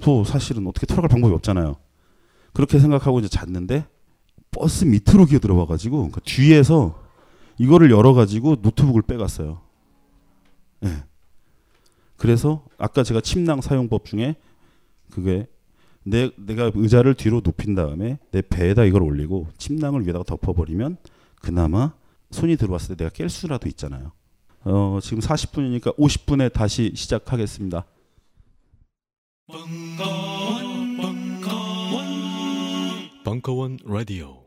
Speaker 5: 또 사실은 어떻게 털어갈 방법이 없잖아요. 그렇게 생각하고 이제 잤는데 버스 밑으로 기어 들어와가지고 그 뒤에서 이거를 열어가지고 노트북을 빼갔어요. 예. 그래서 아까 제가 침낭 사용법 중에 그게 내, 내가 의자를 뒤로 높인 다음에 내 배에다 이걸 올리고 침낭을 위에다가 덮어버리면 그나마 손이 들어왔을 때 내가 깰 수라도 있잖아요. 어, 지금 40분이니까 50분에 다시 시작하겠습니다.
Speaker 10: 벙커원, 벙커원, 벙커원 라디오.